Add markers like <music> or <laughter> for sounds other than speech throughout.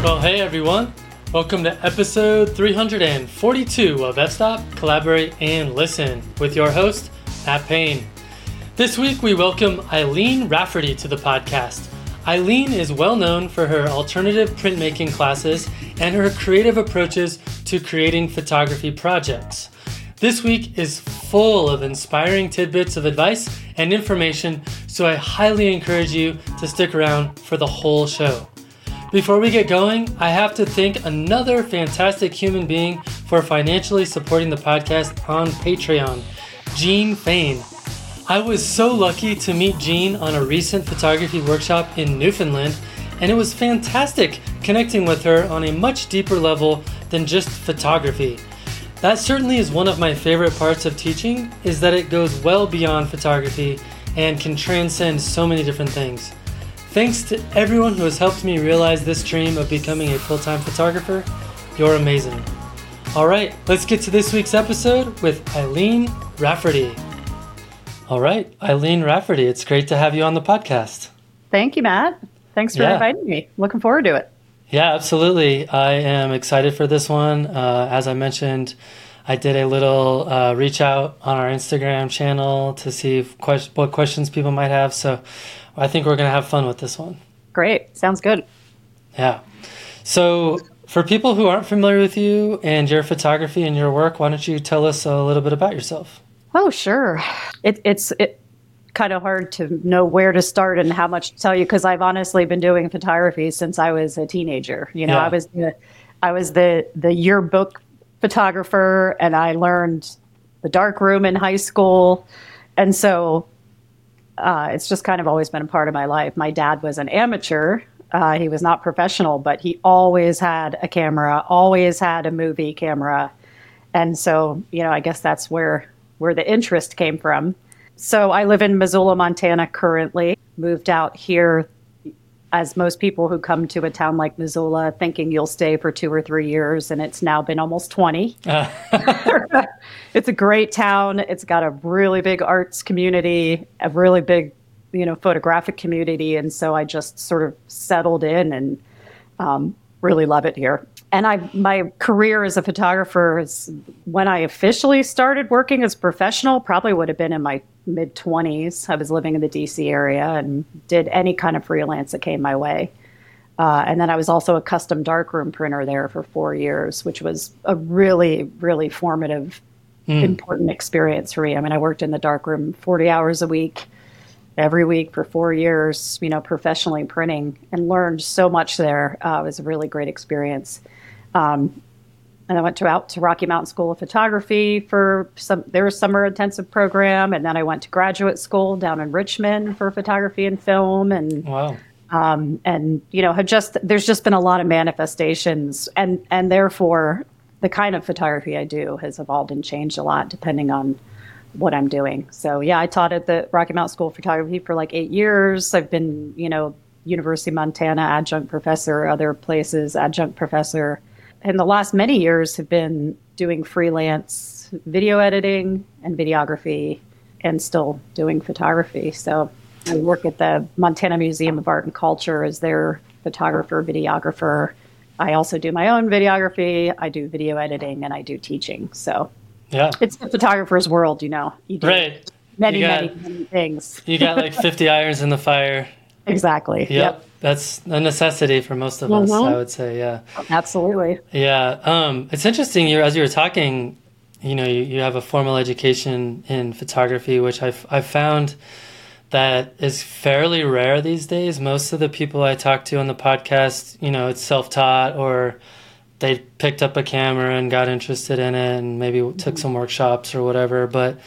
Well, hey everyone. Welcome to episode 342 of F-Stop, Collaborate, and Listen with your host, Matt Payne. This week we welcome Eileen Rafferty to the podcast. Eileen is well known for her alternative printmaking classes and her creative approaches to creating photography projects. This week is full of inspiring tidbits of advice and information, so I highly encourage you to stick around for the whole show. Before we get going, I have to thank another fantastic human being for financially supporting the podcast on Patreon, Jean Fain. I was so lucky to meet Jean on a recent photography workshop in Newfoundland, and it was fantastic connecting with her on a much deeper level than just photography. That certainly is one of my favorite parts of teaching is that it goes well beyond photography and can transcend so many different things. Thanks to everyone who has helped me realize this dream of becoming a full time photographer. You're amazing. All right, let's get to this week's episode with Eileen Rafferty. All right, Eileen Rafferty, it's great to have you on the podcast. Thank you, Matt. Thanks for Yeah. inviting me. Looking forward to it. Yeah, absolutely. I am excited for this one. Uh, as I mentioned, I did a little uh, reach out on our Instagram channel to see if ques- what questions people might have. So I think we're going to have fun with this one. Great. Sounds good. Yeah. So, for people who aren't familiar with you and your photography and your work, why don't you tell us a little bit about yourself? Oh, sure. It, it's it kind of hard to know where to start and how much to tell you because I've honestly been doing photography since I was a teenager. You know, Yeah. I was the, I was the the yearbook photographer, and I learned the dark room in high school, and so uh, it's just kind of always been a part of my life. My dad was an amateur. Uh, he was not professional, but he always had a camera, always had a movie camera. And so, you know, I guess that's where where the interest came from. So I live in Missoula, Montana currently. Moved out here as most people who come to a town like Missoula thinking you'll stay for 2 or 3 years and it's now been almost 20 <laughs> it's a great town. It's got a really big arts community, a really big, you know, photographic community, and so I just sort of settled in and um, really love it here. And I, my career as a photographer is when I officially started working as a professional, probably would have been in my mid twenties. I was living in the DC area and did any kind of freelance that came my way. Uh, and then I was also a custom darkroom printer there for four years, which was a really, really formative, important experience for me. I mean, I worked in the darkroom 40 hours a week, every week for four years, you know, professionally printing and learned so much there. Uh, it was a really great experience. Um, and I went to out to Rocky Mountain School of Photography for some their summer intensive program, and then I went to graduate school down in Richmond for photography and film, and Wow. um, and you know have just there's just been a lot of manifestations and and therefore the kind of photography i do has evolved and changed a lot depending on what i'm doing so yeah i taught at the rocky mountain school of photography for like eight years i've been you know university of montana adjunct professor other places adjunct professor and the last many years have been doing freelance video editing and videography and still doing photography so I work at the Montana Museum of Art and Culture as their photographer, videographer. I also do my own videography. I do video editing and I do teaching. So Yeah. it's the photographer's world, you know. You do Right. many, got- many, many things. You got like 50 <laughs> irons in the fire. Exactly. Yep. That's a necessity for most of us, Mhm. I would say. Yeah. Absolutely. Yeah. Um, it's interesting. You, as you were talking, you know, you, you have a formal education in photography, which I've, I've found that is fairly rare these days. Most of the people I talk to on the podcast, you know, it's self taught or they picked up a camera and got interested in it and maybe took some workshops or whatever. But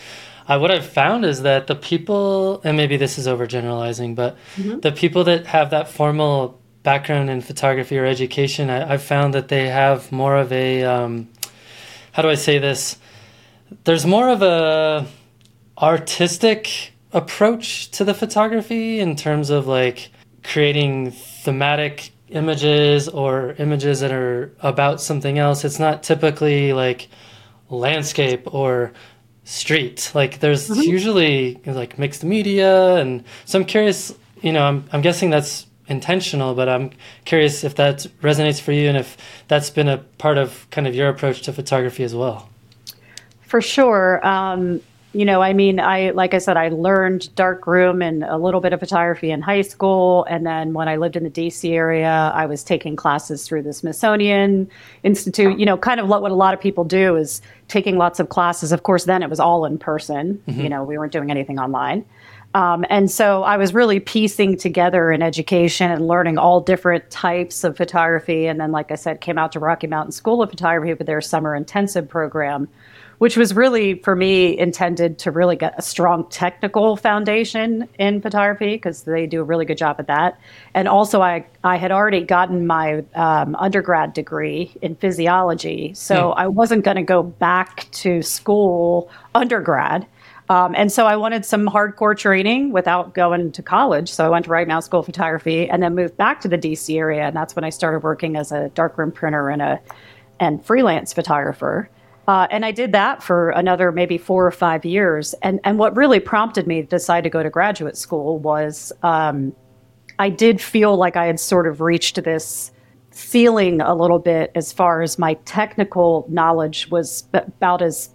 I, what I've found is that the people, and maybe this is overgeneralizing, but the people that have that formal background in photography or education, I, I've found that they have more of a, um, how do I say this? There's more of a artistic approach to the photography in terms of like creating thematic images or images that are about something else. It's not typically like landscape or street. Like there's usually like mixed media and so I'm curious, you know, I'm I'm guessing that's intentional, but I'm curious if that resonates for you and if that's been a part of kind of your approach to photography as well. For sure. Um, you know, I mean, I like I said, I learned darkroom and a little bit of photography in high school, and then when I lived in the DC area, I was taking classes through the Smithsonian Institute. You know, kind of what a lot of people do is taking lots of classes. Of course, then it was all in person. Mm-hmm. You know, we weren't doing anything online. Um, and so I was really piecing together an education and learning all different types of photography. And then, like I said, came out to Rocky Mountain School of Photography with their summer intensive program, which was really, for me, intended to really get a strong technical foundation in photography because they do a really good job at that. And also, I, I had already gotten my um, undergrad degree in physiology. So hmm. I wasn't going to go back to school undergrad. Um, and so I wanted some hardcore training without going to college. So I went to Wright Mountain School of Photography and then moved back to the DC area. And that's when I started working as a darkroom printer and a and freelance photographer. Uh, and I did that for another maybe four or five years. And and what really prompted me to decide to go to graduate school was um, I did feel like I had sort of reached this ceiling a little bit as far as my technical knowledge was about as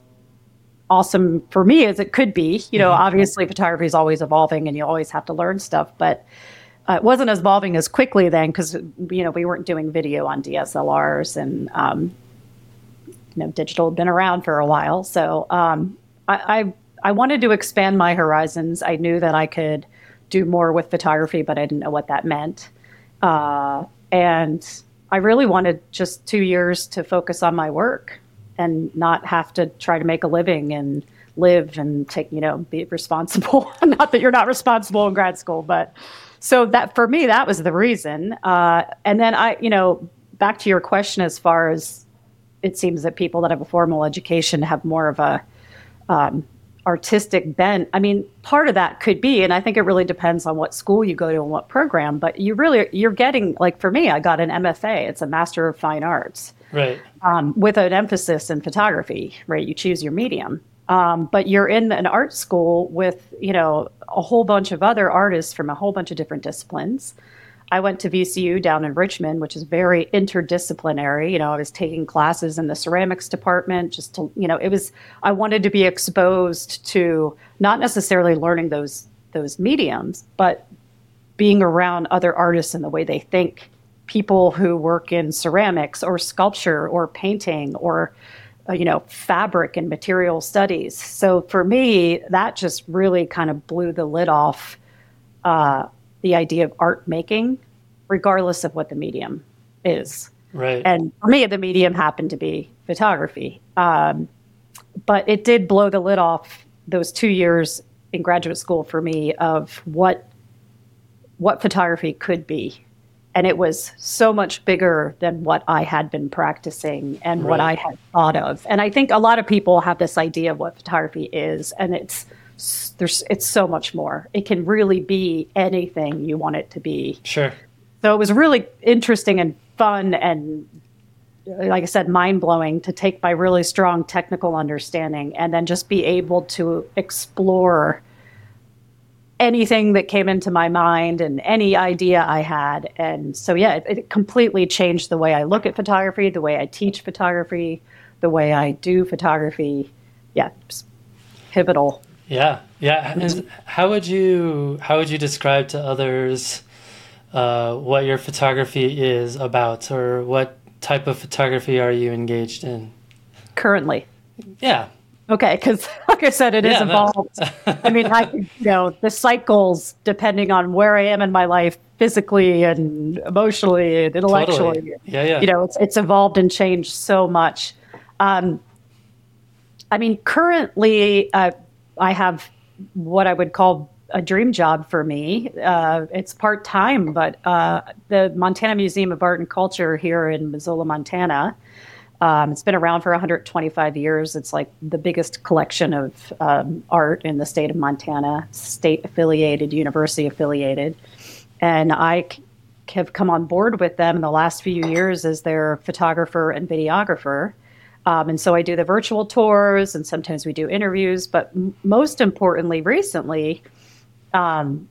awesome for me as it could be. You know, mm-hmm. obviously photography is always evolving and you always have to learn stuff, but uh, it wasn't as evolving as quickly then because you know we weren't doing video on DSLRs and um, you know digital had been around for a while. So um, I, I I wanted to expand my horizons. I knew that I could do more with photography, but I didn't know what that meant. Uh, and I really wanted just two years to focus on my work and not have to try to make a living and live and take you know be responsible <laughs> not that you're not responsible in grad school but so that for me that was the reason uh, and then i you know back to your question as far as it seems that people that have a formal education have more of a um, artistic bent i mean part of that could be and i think it really depends on what school you go to and what program but you really you're getting like for me i got an mfa it's a master of fine arts right? Um, with an emphasis in photography, right? You choose your medium, um, but you're in an art school with you know a whole bunch of other artists from a whole bunch of different disciplines. I went to VCU down in Richmond, which is very interdisciplinary. You know, I was taking classes in the ceramics department just to, you know, it was I wanted to be exposed to not necessarily learning those those mediums, but being around other artists and the way they think people who work in ceramics or sculpture or painting or uh, you know fabric and material studies so for me that just really kind of blew the lid off uh, the idea of art making regardless of what the medium is right and for me the medium happened to be photography um, but it did blow the lid off those two years in graduate school for me of what what photography could be and it was so much bigger than what I had been practicing and right. what I had thought of. And I think a lot of people have this idea of what photography is, and it's there's it's so much more. It can really be anything you want it to be. Sure. So it was really interesting and fun and like I said, mind blowing to take my really strong technical understanding and then just be able to explore anything that came into my mind and any idea I had. And so, yeah, it, it, completely changed the way I look at photography, the way I teach photography, the way I do photography. Yeah, pivotal. Yeah, yeah. And how would you how would you describe to others uh, what your photography is about, or what type of photography are you engaged in currently? Yeah, Okay, because <laughs> like I said, it yeah, is evolved. I mean, I you know the cycles depending on where I am in my life, physically and emotionally and intellectually. Totally. Yeah, yeah. You know, it's it's evolved and changed so much. Um, I mean, currently, uh, I have what I would call a dream job for me. Uh, it's part time, but uh, the Montana Museum of Art and Culture here in Missoula, Montana um, it's been around for 125 years. It's like the biggest collection of um, art in the state of Montana, state affiliated, university affiliated. And I c- have come on board with them in the last few years as their photographer and videographer. Um, and so I do the virtual tours and sometimes we do interviews. But m- most importantly, recently, um,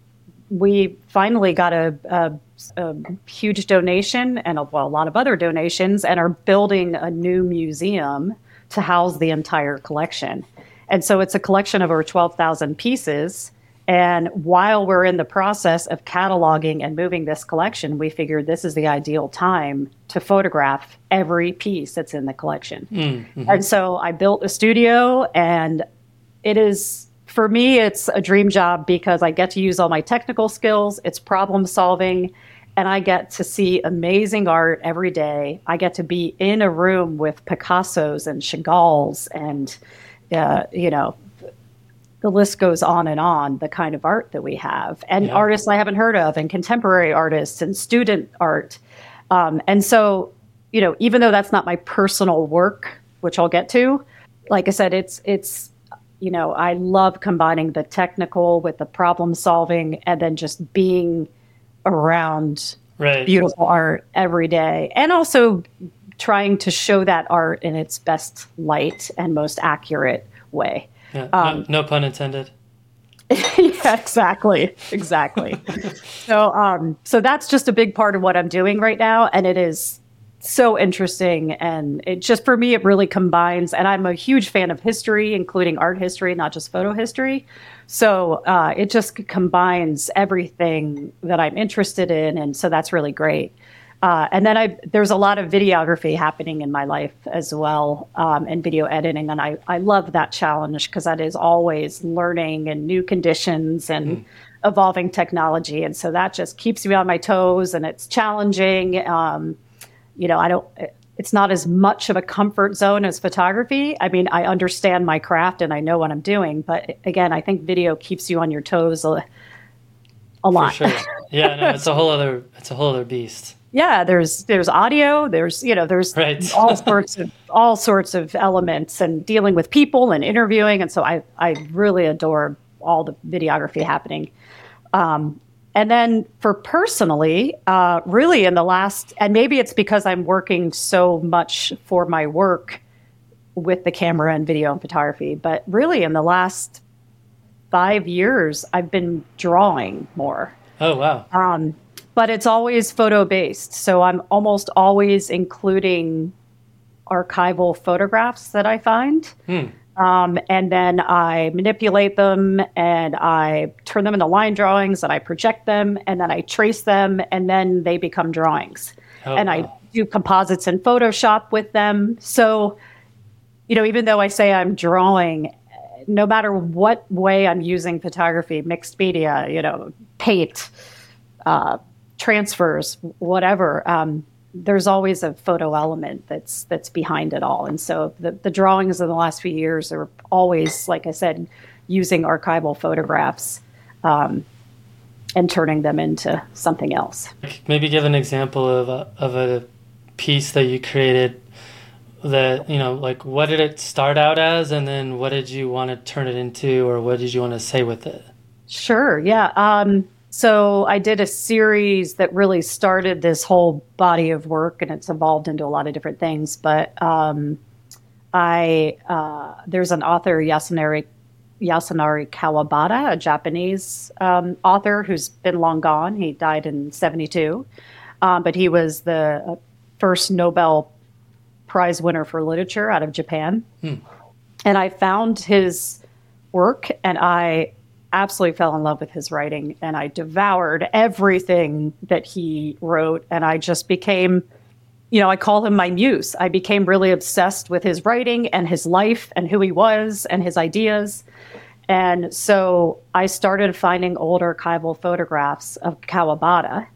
we finally got a, a, a huge donation and a, well, a lot of other donations and are building a new museum to house the entire collection. And so it's a collection of over 12,000 pieces. And while we're in the process of cataloging and moving this collection, we figured this is the ideal time to photograph every piece that's in the collection. Mm-hmm. And so I built a studio, and it is, for me, it's a dream job because I get to use all my technical skills, it's problem solving, and I get to see amazing art every day. I get to be in a room with Picasso's and Chagall's and, uh, you know, the list goes on and on, the kind of art that we have, and yeah. artists I haven't heard of, and contemporary artists, and student art. Um, and so, you know, even though that's not my personal work, which I'll get to, like I said, it's, it's, you know, I love combining the technical with the problem solving and then just being around right. beautiful art every day. And also trying to show that art in its best light and most accurate way. Yeah, um, no, no pun intended. <laughs> yeah, exactly, exactly. <laughs> so, um, so that's just a big part of what I'm doing right now, and it is so interesting. And it just for me, it really combines. And I'm a huge fan of history, including art history, not just photo history. So uh, it just combines everything that I'm interested in, and so that's really great. Uh, and then I, there's a lot of videography happening in my life as well, um, and video editing, and I, I love that challenge because that is always learning and new conditions and mm. evolving technology, and so that just keeps me on my toes, and it's challenging. Um, you know, I don't. It's not as much of a comfort zone as photography. I mean, I understand my craft and I know what I'm doing, but again, I think video keeps you on your toes a, a lot. Sure. <laughs> Yeah, no, it's a <laughs> whole other. It's a whole other beast yeah there's there's audio there's you know there's right. <laughs> all sorts of all sorts of elements and dealing with people and interviewing and so i i really adore all the videography happening um, and then for personally uh, really in the last and maybe it's because i'm working so much for my work with the camera and video and photography but really in the last five years i've been drawing more oh wow um, but it's always photo based. So I'm almost always including archival photographs that I find. Hmm. Um, and then I manipulate them and I turn them into line drawings and I project them and then I trace them and then they become drawings. Oh, and wow. I do composites in Photoshop with them. So, you know, even though I say I'm drawing, no matter what way I'm using photography, mixed media, you know, paint, uh, transfers, whatever. Um, there's always a photo element that's that's behind it all, and so the the drawings in the last few years are always, like I said, using archival photographs. Um, and turning them into something else. Maybe give an example of a, of a piece that you created that you know like what did it start out as and then what did you want to turn it into or what did you want to say with it sure yeah um, so I did a series that really started this whole body of work, and it's evolved into a lot of different things. But um, I uh, there's an author Yasunari Yasunari Kawabata, a Japanese um, author who's been long gone. He died in '72, um, but he was the uh, first Nobel Prize winner for literature out of Japan. Hmm. And I found his work, and I absolutely fell in love with his writing and I devoured everything that he wrote. And I just became, you know, I call him my muse. I became really obsessed with his writing and his life and who he was and his ideas. And so I started finding old archival photographs of Kawabata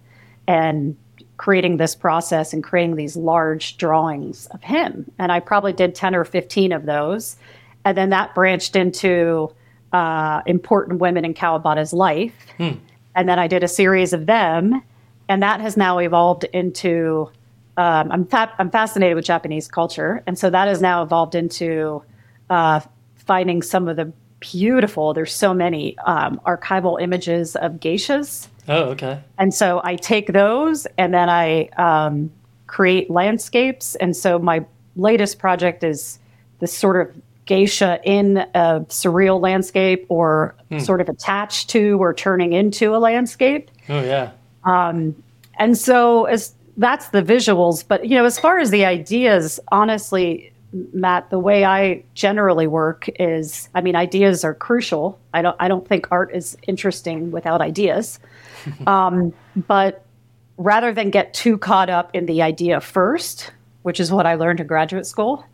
and creating this process and creating these large drawings of him. And I probably did 10 or 15 of those. And then that branched into uh, important women in Kawabata's life. Hmm. And then I did a series of them. And that has now evolved into um, I'm, fa- I'm fascinated with Japanese culture. And so that has now evolved into uh, finding some of the beautiful, there's so many um, archival images of geishas. Oh, okay. And so I take those and then I um, create landscapes. And so my latest project is this sort of geisha in a surreal landscape or sort of attached to or turning into a landscape. Oh yeah. And so as that's the visuals, but you know, as far as the ideas, honestly, Matt, the way I generally work is I mean, ideas are crucial. I don't I don't think art is interesting without ideas. <laughs> um, but rather than get too caught up in the idea first, which is what I learned in graduate school,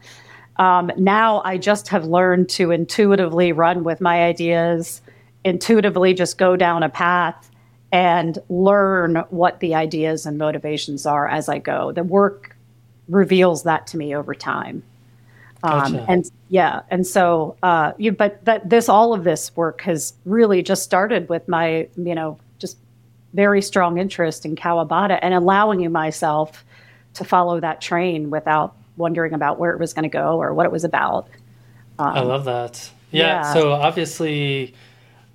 um, now I just have learned to intuitively run with my ideas, intuitively just go down a path and learn what the ideas and motivations are as I go. The work reveals that to me over time. Um, Gotcha. and yeah, and so, uh, you, but that this, all of this work has really just started with my, you know, just very strong interest in Kawabata and allowing you myself to follow that train without wondering about where it was going to go or what it was about. I love that. Yeah, yeah. So obviously,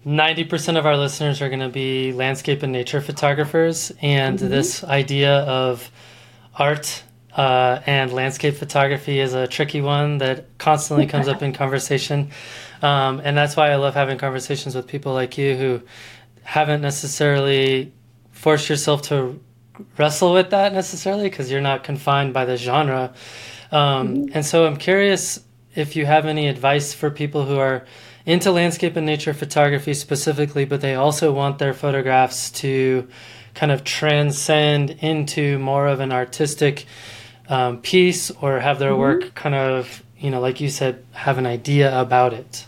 ninety percent of our listeners are going to be landscape and nature photographers, and Mm-hmm. this idea of art uh, and landscape photography is a tricky one that constantly comes up in conversation, um, and that's why I love having conversations with people like you who haven't necessarily forced yourself to wrestle with that necessarily because you're not confined by the genre. Um, And so I'm curious if you have any advice for people who are into landscape and nature photography specifically, but they also want their photographs to kind of transcend into more of an artistic um, piece or have their work kind of, you know, like you said, have an idea about it.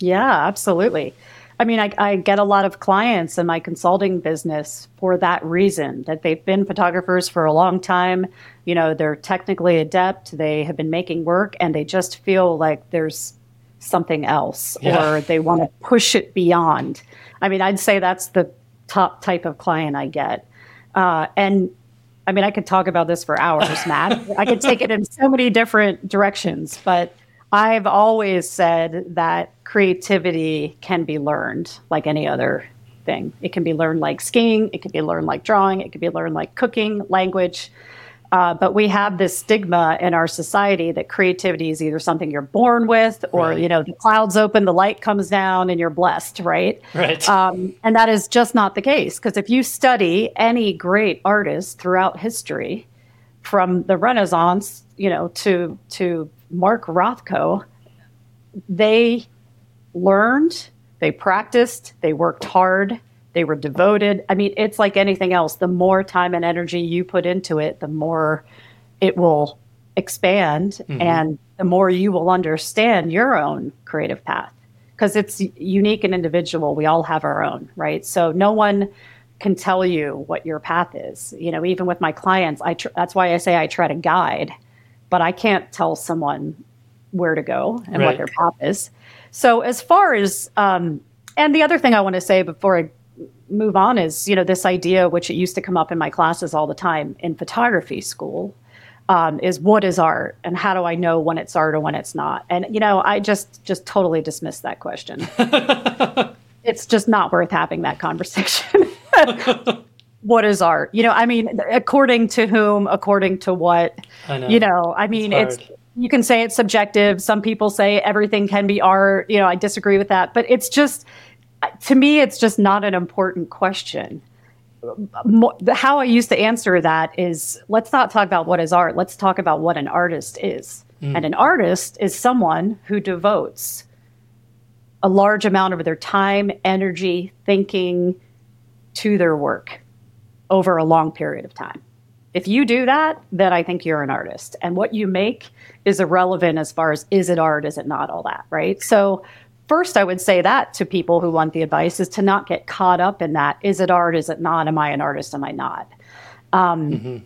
Yeah, absolutely. I mean, I, I get a lot of clients in my consulting business for that reason that they've been photographers for a long time. You know, they're technically adept, they have been making work, and they just feel like there's something else Yeah. or they want to push it beyond. I mean, I'd say that's the top type of client I get. Uh, and I mean, I could talk about this for hours, Matt. I could take it in so many different directions, but I've always said that creativity can be learned like any other thing. It can be learned like skiing, it can be learned like drawing, it can be learned like cooking, language. Uh, but we have this stigma in our society that creativity is either something you're born with, or Right. you know, the clouds open, the light comes down, and you're blessed, right? Right. Um, and that is just not the case because if you study any great artist throughout history, from the Renaissance, you know, to to Mark Rothko, they learned, they practiced, they worked hard, they were devoted. I mean, it's like anything else. The more time and energy you put into it, the more it will expand and the more you will understand your own creative path because it's unique and individual. We all have our own, right? So no one can tell you what your path is. You know, even with my clients, I tr- that's why I say I try to guide, but I can't tell someone where to go and Right. what their path is. So as far as um, and the other thing I want to say before I move on is you know this idea which it used to come up in my classes all the time in photography school um, is what is art and how do I know when it's art or when it's not? And you know, I just just totally dismiss that question. <laughs> it's just not worth having that conversation. <laughs> what is art? You know, I mean, according to whom, according to what? Know. You know, I mean, it's, hard. you can say it's subjective. Some people say everything can be art. You know, I disagree with that, but it's just to me, it's just not an important question how I used to answer that is let's not talk about what is art. Let's talk about what an artist is. Mm. And an artist is someone who devotes a large amount of their time, energy, thinking to their work over a long period of time. If you do that, then I think you're an artist. And what you make is irrelevant as far as is it art, is it not, all that, right? So, first, I would say that to people who want the advice is to not get caught up in that. Is it art? Is it not? Am I an artist? Am I not? Um,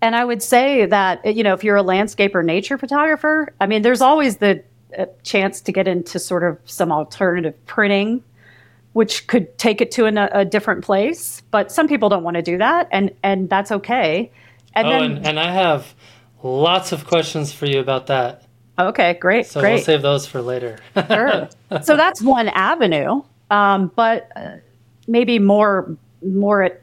And I would say that, you know, if you're a landscaper, nature photographer, I mean, there's always the uh, chance to get into sort of some alternative printing which could take it to an, a different place. But some people don't want to do that, and and that's okay. And oh, then and, and I have lots of questions for you about that. Okay, great, So great, we'll save those for later. <laughs> sure. so that's one avenue, um, but uh, maybe more more at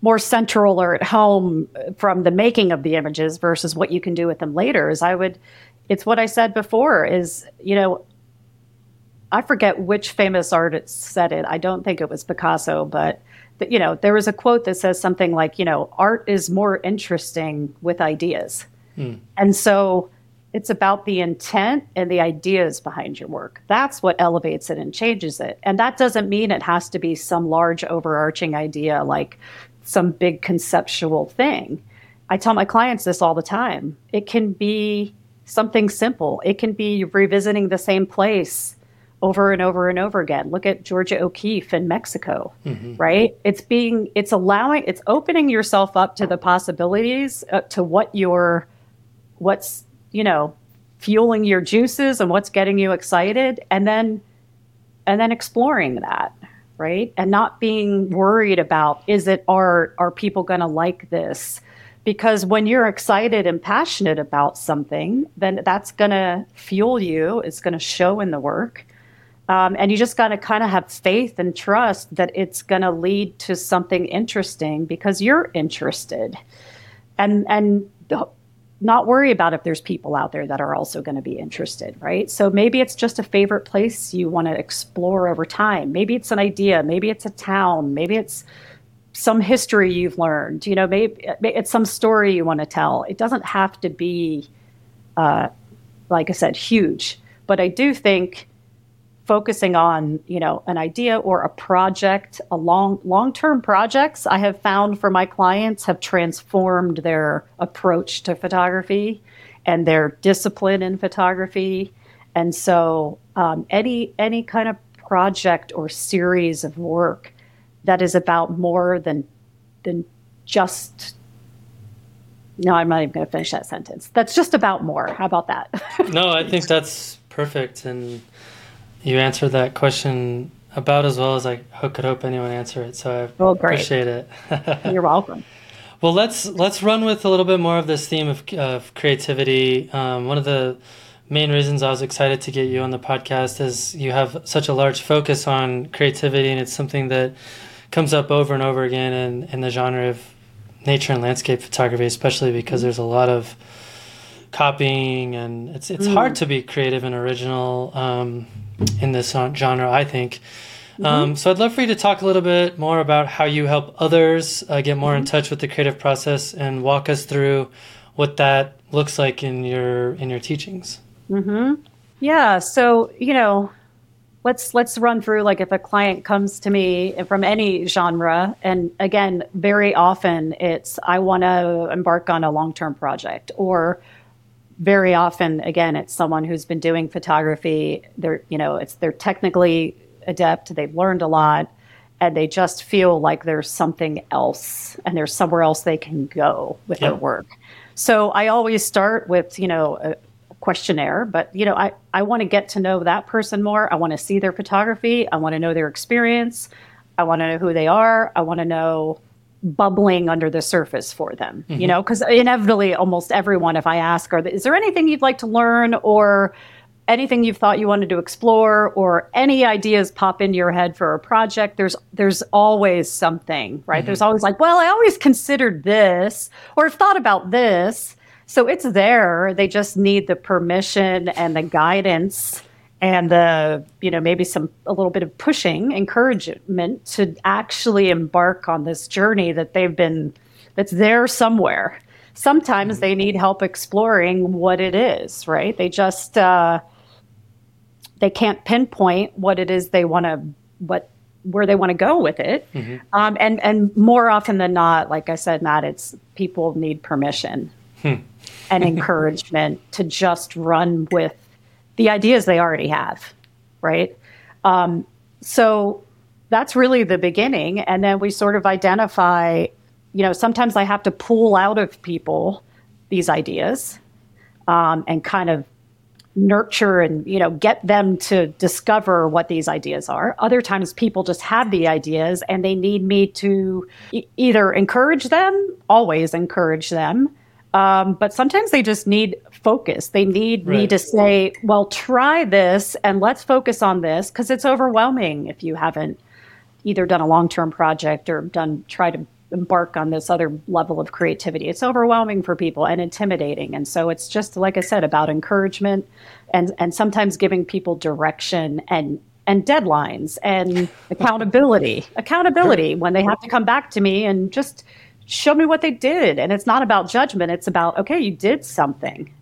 more central or at home from the making of the images versus what you can do with them later. Is I would it's what I said before is, you know, I forget which famous artist said it. I don't think it was Picasso, but you know, there was a quote that says something like, you know, art is more interesting with ideas. Mm. And so it's about the intent and the ideas behind your work. That's what elevates it and changes it. And that doesn't mean it has to be some large overarching idea like some big conceptual thing. I tell my clients this all the time. It can be something simple. It can be revisiting the same place over and over and over again. Look at Georgia O'Keeffe in Mexico, mm-hmm. right? It's being, it's allowing, it's opening yourself up to the possibilities, uh, to what your, what's, you know, fueling your juices and what's getting you excited, and then, and then exploring that, right? And not being worried about, is it art? Are people going to like this? Because when you're excited and passionate about something, then that's going to fuel you. It's going to show in the work um, and you just got to kind of have faith and trust that it's going to lead to something interesting because you're interested. And, and not worry about if there's people out there that are also going to be interested, right? So maybe it's just a favorite place you want to explore over time. Maybe it's an idea, maybe it's a town, maybe it's some history you've learned, you know, maybe it's some story you want to tell. It doesn't have to be, uh, like I said, huge. But I do think focusing on you know an idea or a project a long long term projects i have found for my clients have transformed their approach to photography and their discipline in photography. And so um, any any kind of project or series of work that is about more than than just no i'm not even going to finish that sentence. That's just about more. How about that? No i <laughs> think that's perfect and you answered that question about as well as I could hope anyone answer it. So I well, appreciate it. <laughs> You're welcome. Well, let's let's run with a little bit more of this theme of, of creativity. Um, one of the main reasons I was excited to get you on the podcast is you have such a large focus on creativity, and it's something that comes up over and over again in, in the genre of nature and landscape photography, especially because there's a lot of copying and it's it's mm. hard to be creative and original. Um, in this genre, I think. Mm-hmm. Um, so I'd love for you to talk a little bit more about how you help others uh, get more mm-hmm. in touch with the creative process and walk us through what that looks like in your in your teachings. Mm-hmm. Yeah. So you know, let's let's run through like if a client comes to me from any genre, and again, very often it's I want to embark on a long term project or very often again it's someone who's been doing photography. They're you know it's they're technically adept they've learned a lot and they just feel like there's something else and there's somewhere else they can go with yep. their work. So i always start with you know a questionnaire but you know i, I want to get to know that person more. I want to see their photography. I want to know their experience. I want to know who they are. I want to know bubbling under the surface for them mm-hmm. you know because inevitably almost everyone if i ask are is there anything you'd like to learn or anything you've thought you wanted to explore or any ideas pop into your head for a project there's there's always something right mm-hmm. there's always like well i always considered this or have thought about this so it's there they just need the permission and the guidance and the you know maybe some a little bit of pushing encouragement to actually embark on this journey that they've been that's there somewhere sometimes mm-hmm. they need help exploring what it is right they just uh, they can't pinpoint what it is they want to what where they want to go with it mm-hmm. um, and and more often than not like i said matt it's people need permission hmm. and <laughs> encouragement to just run with the ideas they already have, right? Um, so that's really the beginning. And then we sort of identify, you know, sometimes I have to pull out of people these ideas um, and kind of nurture and you know get them to discover what these ideas are other times people just have the ideas and they need me to e- either encourage them always encourage them um, but sometimes they just need focus. They need right. me to say, well, try this and let's focus on this because it's overwhelming if you haven't either done a long term project or done try to embark on this other level of creativity. It's overwhelming for people and intimidating. And so it's just like I said about encouragement and and sometimes giving people direction and and deadlines and <laughs> accountability. accountability when they have to come back to me and just show me what they did. And it's not about judgment. It's about okay, you did something.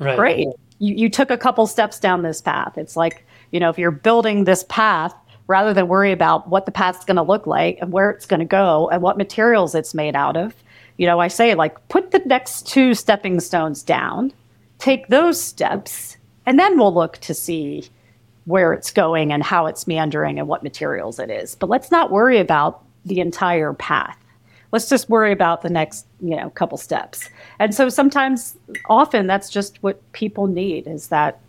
Right. Great. You you took a couple steps down this path. It's like, you know, if you're building this path rather than worry about what the path's going to look like and where it's going to go and what materials it's made out of. You know, I say like put the next two stepping stones down, take those steps, and then we'll look to see where it's going and how it's meandering and what materials it is. But let's not worry about the entire path. Let's just worry about the next, you know, couple steps. And so sometimes often that's just what people need is that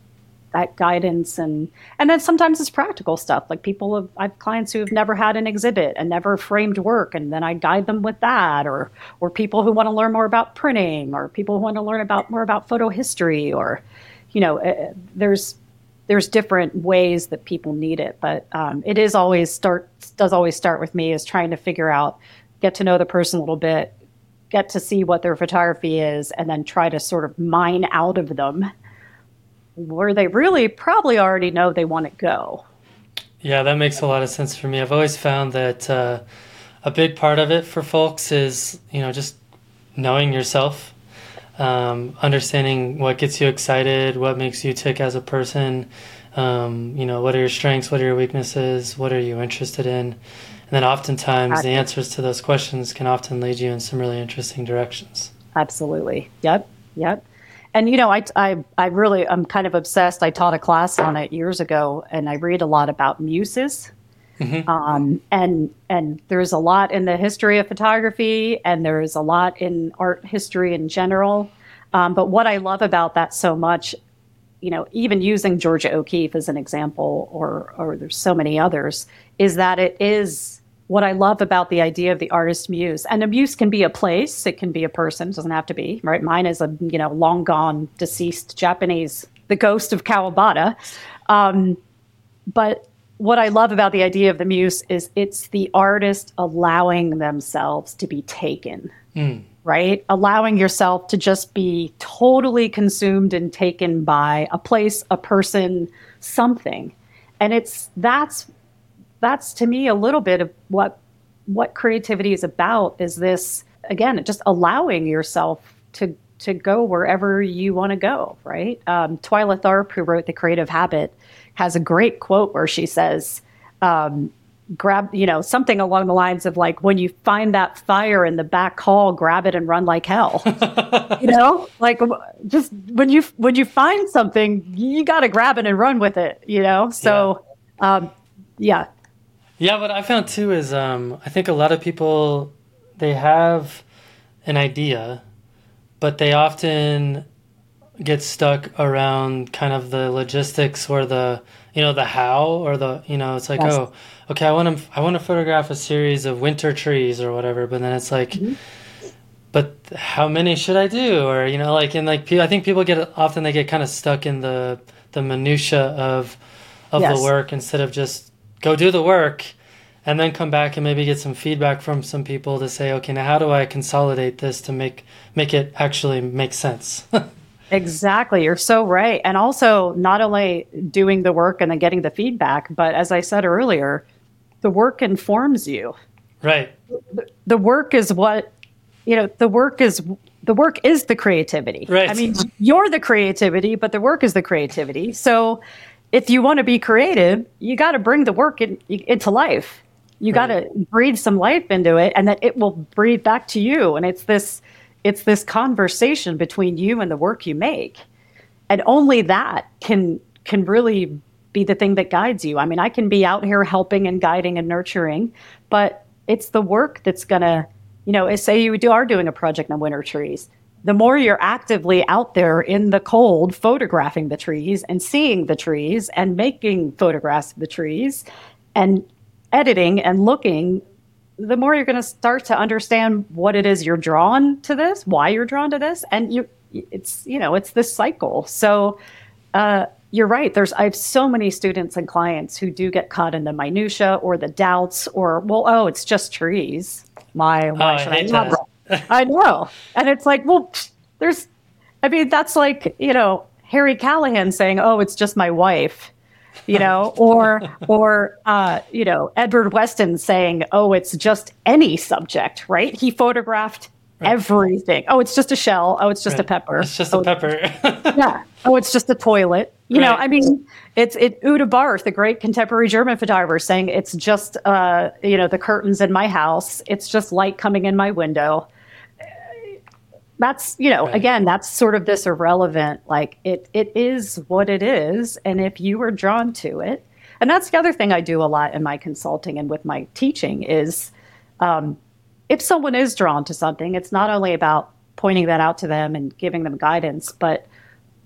that guidance and and then sometimes it's practical stuff like people have I have clients who have never had an exhibit and never framed work and then I guide them with that or or people who want to learn more about printing or people who want to learn about more about photo history or you know uh, there's there's different ways that people need it but um, it is always start does always start with me is trying to figure out get to know the person a little bit get to see what their photography is and then try to sort of mine out of them where they really probably already know they want to go. Yeah, that makes a lot of sense for me. I've always found that uh, a big part of it for folks is, you know, just knowing yourself, um, understanding what gets you excited, what makes you tick as a person, um, you know, what are your strengths, what are your weaknesses, what are you interested in. And then oftentimes the answers to those questions can often lead you in some really interesting directions. Absolutely. Yep. Yep and you know, I, I, I really, I'm kind of obsessed. I taught a class on it years ago, and I read a lot about muses. Mm-hmm. Um, and and there's a lot in the history of photography, and there's a lot in art history in general. Um, but what I love about that so much, you know, even using Georgia O'Keeffe as an example, or or there's so many others, is that it is what I love about the idea of the artist muse. And a muse can be a place, it can be a person, it doesn't have to be, right? Mine is a, you know, long gone, deceased Japanese, the ghost of Kawabata. Um, but what I love about the idea of the muse is it's the artist allowing themselves to be taken, mm. right? Allowing yourself to just be totally consumed and taken by a place, a person, something. And it's that's that's to me a little bit of what what creativity is about is this again just allowing yourself to to go wherever you want to go right? Um, twyla tharp who wrote the creative habit has a great quote where she says um, grab you know something along the lines of like when you find that fire in the back hall grab it and run like hell. <laughs> You know? Like just when you when you find something you got to grab it and run with it you know? So yeah. Um, yeah yeah, what I found too is um, I think a lot of people they have an idea, but they often get stuck around kind of the logistics or the you know the how or the you know it's like yes. oh okay I want to I want to photograph a series of winter trees or whatever, but then it's like. Mm-hmm. But how many should I do? Or you know, like in like I think people get often they get kind of stuck in the the minutia of of yes. the work instead of just go do the work and then come back and maybe get some feedback from some people to say okay now how do i consolidate this to make make it actually make sense? <laughs> Exactly. You're so right. And also not only doing the work and then getting the feedback but as i said earlier the work informs you. Right. The work is what you know the work is the work is the creativity. Right. I mean you're the creativity but the work is the creativity. So if you want to be creative, you got to bring the work in, into life. You right. got to breathe some life into it, and that it will breathe back to you. And it's this, it's this conversation between you and the work you make, and only that can can really be the thing that guides you. I mean, I can be out here helping and guiding and nurturing, but it's the work that's gonna, you know, say you do, are doing a project on winter trees the more you're actively out there in the cold photographing the trees and seeing the trees and making photographs of the trees and editing and looking, the more you're going to start to understand what it is you're drawn to this, why you're drawn to this, and you it's you know it's this cycle. So uh, you're right. There's I have so many students and clients who do get caught in the minutia or the doubts or well, oh, it's just trees. My why Oh, should I, that. it? <laughs> I know. And it's like, well, pfft, there's I mean, that's like, you know, Harry Callahan saying, "Oh, it's just my wife." You know, <laughs> or or uh, you know, Edward Weston saying, "Oh, it's just any subject," right? He photographed everything. Oh, it's just a shell. Oh, it's just a pepper. It's just oh, a pepper. <laughs> yeah. Oh, it's just a toilet. You know, Right. I mean, it's it Uta Barth, the great contemporary German photographer, saying it's just uh, you know, the curtains in my house. It's just light coming in my window. That's you know, Right. again, that's sort of this irrelevant. Like it it is what it is, and if you are drawn to it, and that's the other thing I do a lot in my consulting and with my teaching is um, if someone is drawn to something, it's not only about pointing that out to them and giving them guidance, but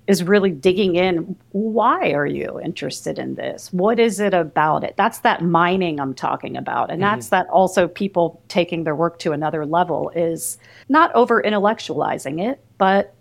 is really digging in. Why are you interested in this? What is it about it? That's that mining I'm talking about. And that's mm-hmm. that also people taking their work to another level is not over intellectualizing it, but,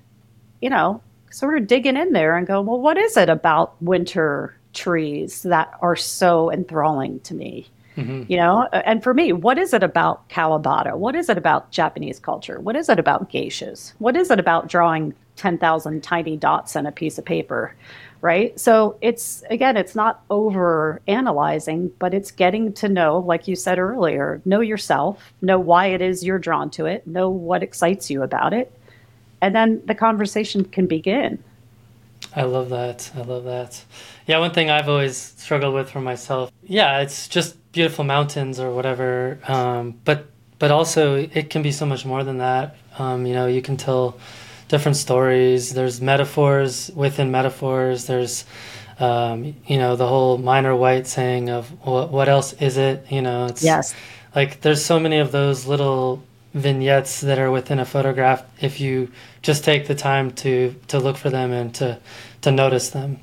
you know, sort of digging in there and go, well, what is it about winter trees that are so enthralling to me? Mm-hmm. You know, and for me, what is it about Kawabata? What is it about Japanese culture? What is it about geishas? What is it about drawing 10,000 tiny dots on a piece of paper? Right. So it's, again, it's not over analyzing, but it's getting to know, like you said earlier, know yourself, know why it is you're drawn to it, know what excites you about it. And then the conversation can begin. I love that. I love that. Yeah, one thing I've always struggled with for myself. Yeah, it's just beautiful mountains or whatever. Um, but but also it can be so much more than that. Um, you know, you can tell different stories. There's metaphors within metaphors. There's um, you know the whole Minor White saying of what what else is it? You know, it's Yes. like there's so many of those little vignettes that are within a photograph if you just take the time to to look for them and to to notice them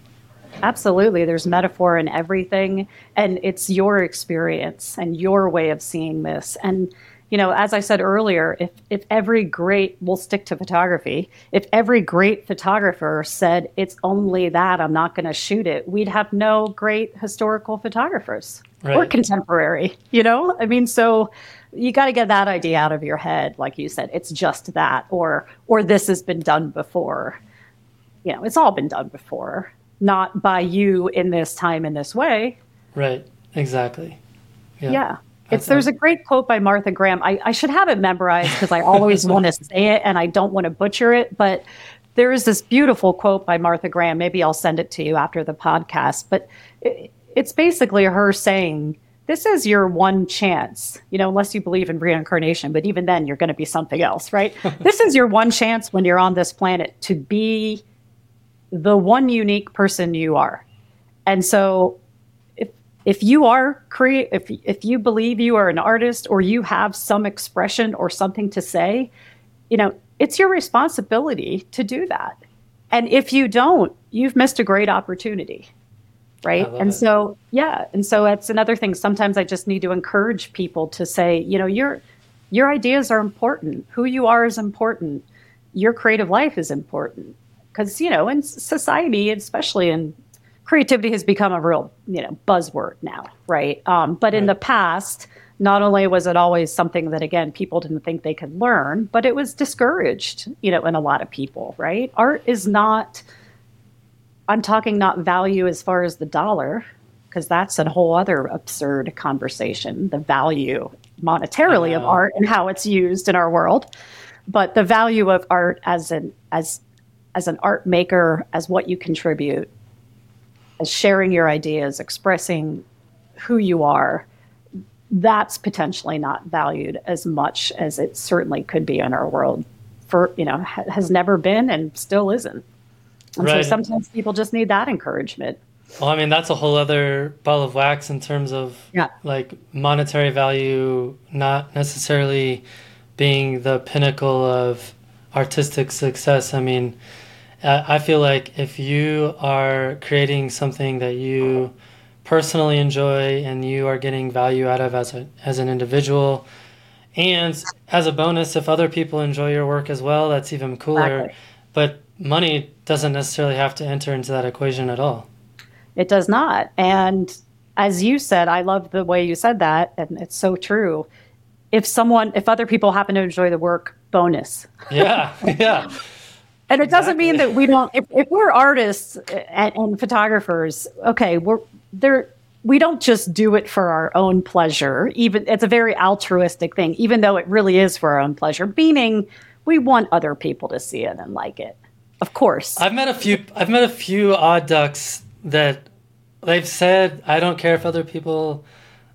Absolutely. There's metaphor in everything, and it's your experience and your way of seeing this. And, you know, as I said earlier, if, if every great, we'll stick to photography, if every great photographer said, it's only that, I'm not going to shoot it, we'd have no great historical photographers or contemporary, you know? I mean, so you got to get that idea out of your head. Like you said, it's just that, or, or this has been done before you know, it's all been done before, not by you in this time in this way. right exactly Yeah. That's It's there's a great quote by Martha Graham. I, I should have it memorized because I always want to <laughs> say it and I don't want to butcher it, but there is this beautiful quote by Martha Graham. Maybe I'll send it to you after the podcast, but it, it's basically her saying, this is your one chance, you know, unless you believe in reincarnation, but even then you're going to be something else, right? <laughs> this is your one chance when you're on this planet to be the one unique person you are. And so if you are create if if you believe you are an artist or you have some expression or something to say, you know, it's your responsibility to do that. And if you don't, you've missed a great opportunity. Right? And it. so yeah, and so that's another thing sometimes I just need to encourage people to say, you know, your your ideas are important. Who you are is important. Your creative life is important because you know in society especially in creativity has become a real you know buzzword now right? Um, but in the past not only was it always something that again people didn't think they could learn but it was discouraged you know in a lot of people right? Art is not i'm talking not value as far as the dollar because that's a whole other absurd conversation the value monetarily of art and how it's used in our world but the value of art as an as as an art maker as what you contribute sharing your ideas expressing who you are that's potentially not valued as much as it certainly could be in our world for you know ha- has never been and still isn't and Right. so sometimes people just need that encouragement well i mean that's a whole other ball of wax in terms of Yeah. like monetary value not necessarily being the pinnacle of artistic success i mean I feel like if you are creating something that you personally enjoy and you are getting value out of as a as an individual, and as a bonus, if other people enjoy your work as well, that's even cooler. Exactly. But money doesn't necessarily have to enter into that equation at all. It does not. And as you said, I love the way you said that, and it's so true. If someone, if other people happen to enjoy the work, bonus. Yeah, <laughs> yeah. And it doesn't mean that we don't. If, if we're artists and, and photographers, okay, we're there. We don't just do it for our own pleasure. Even it's a very altruistic thing, even though it really is for our own pleasure. Meaning, we want other people to see it and like it. Of course. I've met a few. I've met a few odd ducks that they've said, "I don't care if other people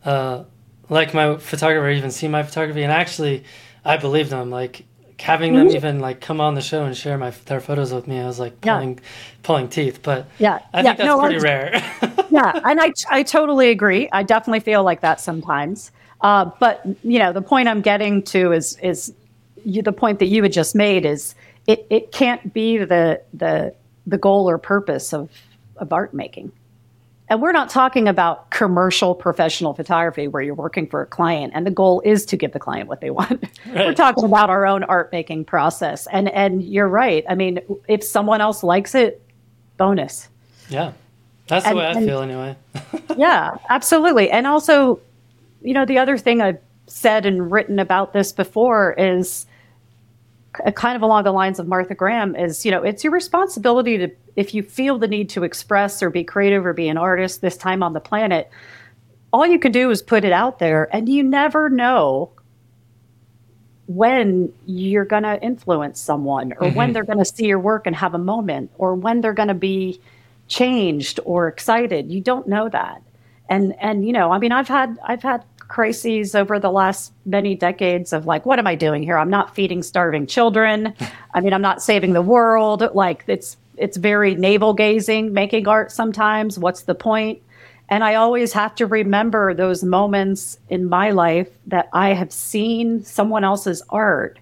uh, like my photography or even see my photography," and actually, I believe them. Like having them mm-hmm. even like come on the show and share my their photos with me, I was like pulling yeah. pulling teeth. But yeah, I yeah, think that's no, pretty rare. <laughs> yeah, and I I totally agree. I definitely feel like that sometimes. Uh, but you know, the point I'm getting to is is you, the point that you had just made is it, it can't be the the the goal or purpose of of art making. And we're not talking about commercial professional photography where you're working for a client and the goal is to give the client what they want. <laughs> Right. we're talking about our own art making process. And and you're right. I mean, if someone else likes it, bonus. Yeah. That's the and, way I and, feel anyway. <laughs> yeah, absolutely. And also, you know, the other thing I've said and written about this before is kind of along the lines of Martha Graham is, you know, it's your responsibility to, if you feel the need to express or be creative or be an artist this time on the planet, all you can do is put it out there and you never know when you're going to influence someone or mm-hmm. when they're going to see your work and have a moment or when they're going to be changed or excited. You don't know that. And, and, you know, I mean, I've had, I've had crises over the last many decades of like, what am I doing here? I'm not feeding starving children. <laughs> I mean, I'm not saving the world. Like it's it's very navel gazing, making art sometimes. What's the point? And I always have to remember those moments in my life that I have seen someone else's art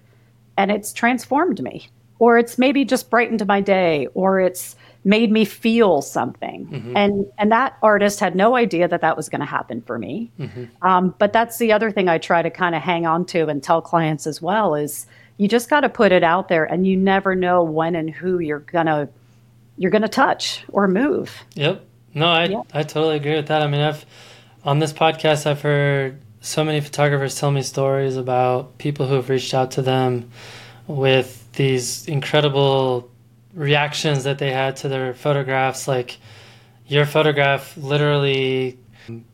and it's transformed me. Or it's maybe just brightened my day, or it's made me feel something mm-hmm. and and that artist had no idea that that was going to happen for me mm-hmm. um, but that's the other thing i try to kind of hang on to and tell clients as well is you just got to put it out there and you never know when and who you're gonna you're gonna touch or move yep no i yep. i totally agree with that i mean i've on this podcast i've heard so many photographers tell me stories about people who have reached out to them with these incredible reactions that they had to their photographs like your photograph literally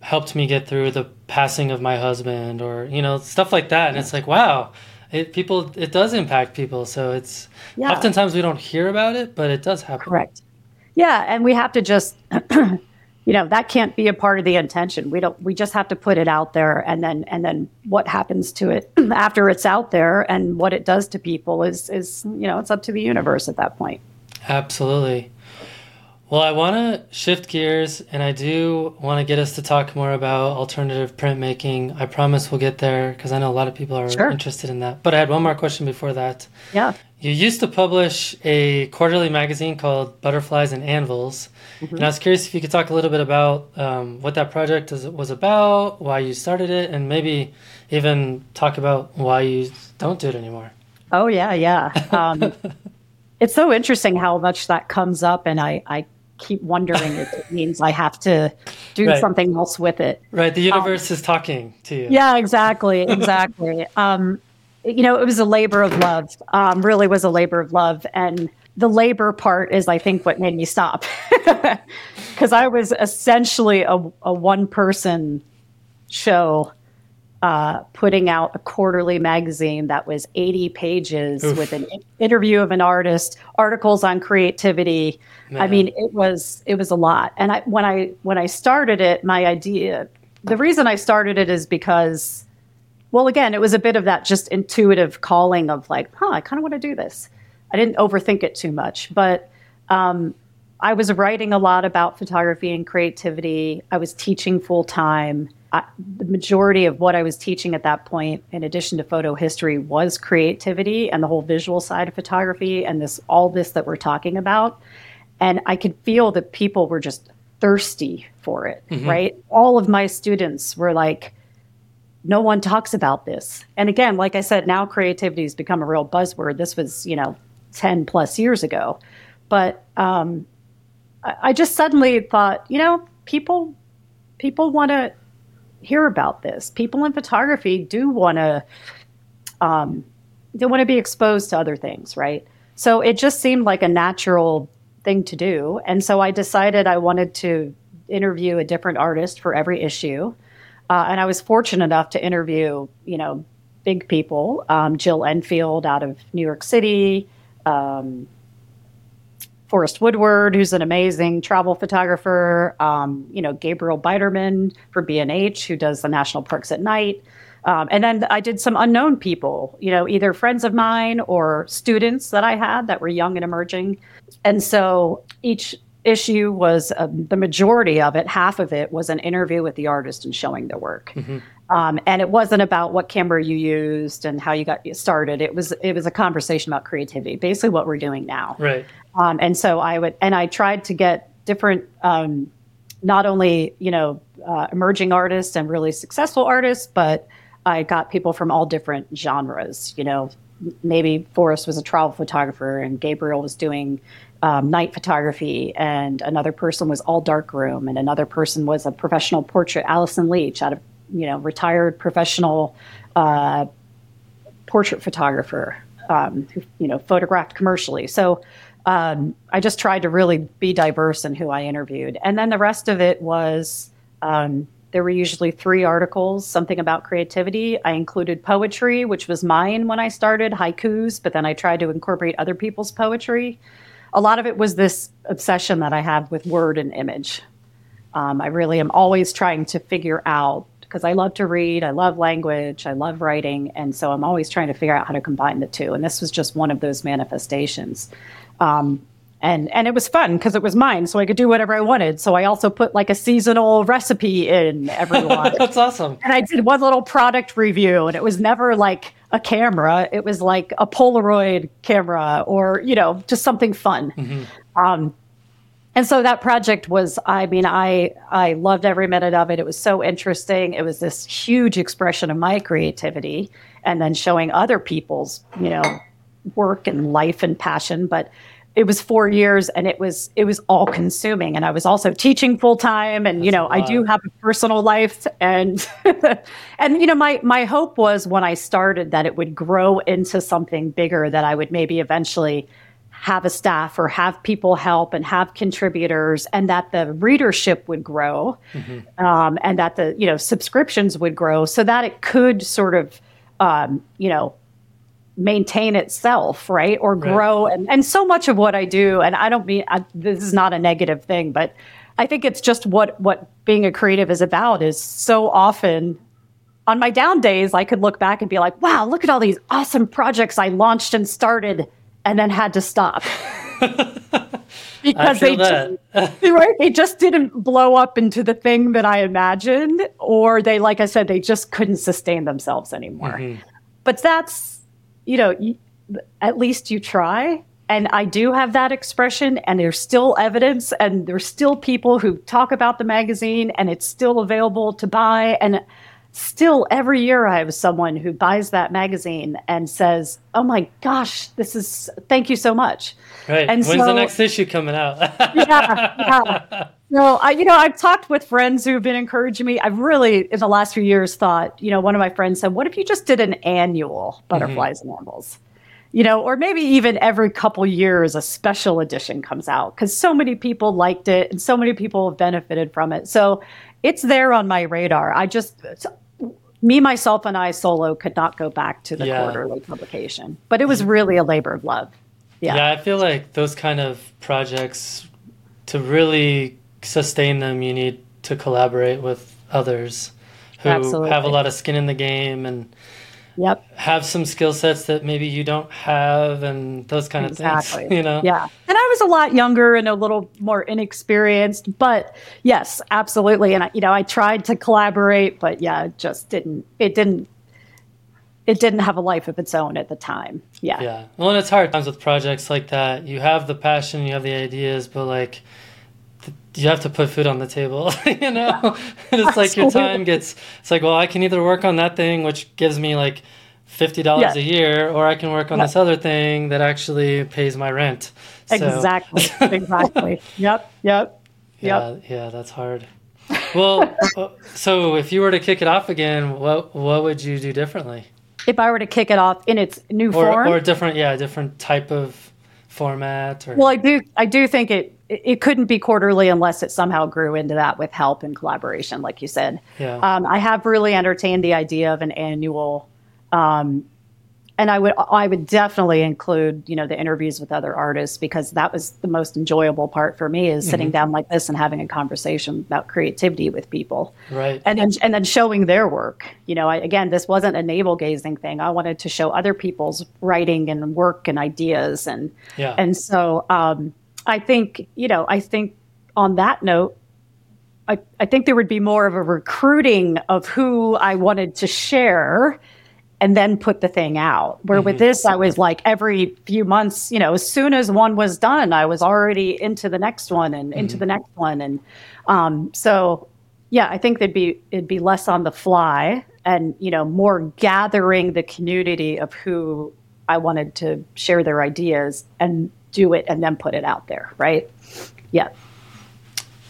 helped me get through the passing of my husband or you know stuff like that. And it's like wow it people it does impact people. So it's yeah. oftentimes we don't hear about it but it does happen. Correct. Yeah and we have to just <clears throat> you know that can't be a part of the intention. We don't we just have to put it out there and then and then what happens to it <clears throat> after it's out there and what it does to people is is you know it's up to the universe at that point Absolutely. Well, I want to shift gears and I do want to get us to talk more about alternative printmaking. I promise we'll get there because I know a lot of people are sure. interested in that. But I had one more question before that. Yeah. You used to publish a quarterly magazine called Butterflies and Anvils. Mm-hmm. And I was curious if you could talk a little bit about um, what that project was about, why you started it, and maybe even talk about why you don't do it anymore. Oh, yeah, yeah. Um, <laughs> it's so interesting how much that comes up, and I, I keep wondering if it means I have to do right. something else with it. Right. The universe um, is talking to you. Yeah, exactly. <laughs> Exactly. um, you know, it was a labor of love, um, really was a labor of love. And the labor part is, I think, what made me stop. <laughs> Because I was essentially a, a one person show uh, putting out a quarterly magazine that was 80 pages Oof. with an interview of an artist, articles on creativity. Man. I mean, it was it was a lot. And I, when I when I started it, my idea, the reason I started it is because, well, again, it was a bit of that just intuitive calling of like, huh, I kind of want to do this. I didn't overthink it too much, but um, I was writing a lot about photography and creativity. I was teaching full time I, the majority of what I was teaching at that point, in addition to photo history, was creativity and the whole visual side of photography and this all this that we're talking about. And I could feel that people were just thirsty for it, mm-hmm. right? All of my students were like, no one talks about this. And again, like I said, now creativity has become a real buzzword. This was, you know, 10 plus years ago. But um, I, I just suddenly thought, you know, people people want to hear about this. People in photography do want to um, they want to be exposed to other things, right? So it just seemed like a natural thing to do, and so I decided I wanted to interview a different artist for every issue. Uh, and I was fortunate enough to interview, you know, big people. Um, Jill Enfield out of New York City, um, Forrest Woodward, who's an amazing travel photographer. Um, you know, Gabriel Biderman for B&H, who does the National Parks at Night. Um, and then I did some unknown people, you know, either friends of mine or students that I had that were young and emerging. And so each issue was uh, the majority of it, half of it was an interview with the artist and showing their work. Mm-hmm. Um, and it wasn't about what camera you used and how you got started. It was it was a conversation about creativity, basically what we're doing now. Right. Um, and so I would and I tried to get different, um, not only you know uh, emerging artists and really successful artists, but I got people from all different genres. You know, maybe Forrest was a travel photographer and Gabriel was doing um, night photography, and another person was all dark room, and another person was a professional portrait. Allison Leach, out of you know retired professional uh, portrait photographer, um, who you know photographed commercially. So um, I just tried to really be diverse in who I interviewed, and then the rest of it was. Um, there were usually three articles, something about creativity. I included poetry, which was mine when I started, haikus, but then I tried to incorporate other people's poetry a lot of it was this obsession that I have with word and image. Um, I really am always trying to figure out because I love to read, I love language, I love writing, and so I'm always trying to figure out how to combine the two. And this was just one of those manifestations. Um, and and it was fun because it was mine, so I could do whatever I wanted. So I also put like a seasonal recipe in every <laughs> one. That's awesome. And I did one little product review, and it was never like a camera. It was like a Polaroid camera or, you know, just something fun. Mm-hmm. Um, and so that project was, I mean, I, I loved every minute of it. It was so interesting. It was this huge expression of my creativity and then showing other people's, you know, work and life and passion. But it was four years and it was it was all consuming and i was also teaching full time and That's you know i do have a personal life and <laughs> and you know my my hope was when i started that it would grow into something bigger that i would maybe eventually have a staff or have people help and have contributors and that the readership would grow mm-hmm. um, and that the you know subscriptions would grow so that it could sort of um, you know maintain itself, right? Or grow. Right. And, and so much of what I do, and I don't mean I, this is not a negative thing, but I think it's just what what being a creative is about is so often on my down days, I could look back and be like, wow, look at all these awesome projects I launched and started and then had to stop. <laughs> because they just, <laughs> right, they just didn't blow up into the thing that I imagined, or they, like I said, they just couldn't sustain themselves anymore. Mm-hmm. But that's you know, at least you try. And I do have that expression, and there's still evidence, and there's still people who talk about the magazine, and it's still available to buy. And still, every year, I have someone who buys that magazine and says, "Oh my gosh, this is thank you so much." Right. And When's so, the next issue coming out? yeah, yeah. <laughs> No, I, you know, I've talked with friends who've been encouraging me. I've really, in the last few years, thought, you know, one of my friends said, "What if you just did an annual Butterflies mm-hmm. and Anvils?" You know, or maybe even every couple years a special edition comes out because so many people liked it and so many people have benefited from it. So it's there on my radar. I just, me, myself, and I solo could not go back to the yeah. quarterly publication, but it was really a labor of love. Yeah. yeah, I feel like those kind of projects to really sustain them, you need to collaborate with others who Absolutely. have a lot of skin in the game and yep. have some skill sets that maybe you don't have and those kind of things. <laughs> You know? Yeah. And I was a lot younger and a little more inexperienced, but yes, absolutely. And I, you know, I tried to collaborate, but yeah, it just didn't it didn't it didn't have a life of its own at the time. Yeah. Yeah. Well, and it's hard times with projects like that. You have the passion, you have the ideas, but like you have to put food on the table, <laughs> you know? <laughs> it's like your time gets, it's like, well, I can either work on that thing, which gives me like fifty dollars Yeah. a year, or I can work on Yeah. this other thing that actually pays my rent. So, Exactly. <laughs> exactly. Yep. Yep. Yeah, Yep. yeah, that's hard. Well, uh, so if you were to kick it off again, what what would you do differently, If I were to kick it off in its new or form, or different, yeah, a different type of format, or well, I do. I do think it. It couldn't be quarterly unless it somehow grew into that with help and collaboration, like you said. yeah, Um, I have really entertained the idea of an annual, um, and I would I would definitely include you know the interviews with other artists because that was the most enjoyable part for me is sitting down like this and having a conversation about creativity with people right, and then and then showing their work. You know, I, again, this wasn't a navel gazing thing. I wanted to show other people's writing and work and ideas and yeah, and so um, I think, you know, I think on that note, I, I think there would be more of a recruiting of who I wanted to share and then put the thing out. Where with this, I was like every few months, you know, as soon as one was done, I was already into the next one and into the next one. And um, so, yeah, I think there'd be, it'd be less on the fly and, you know, more gathering the community of who I wanted to share their ideas and do it and then put it out there, right? Yeah.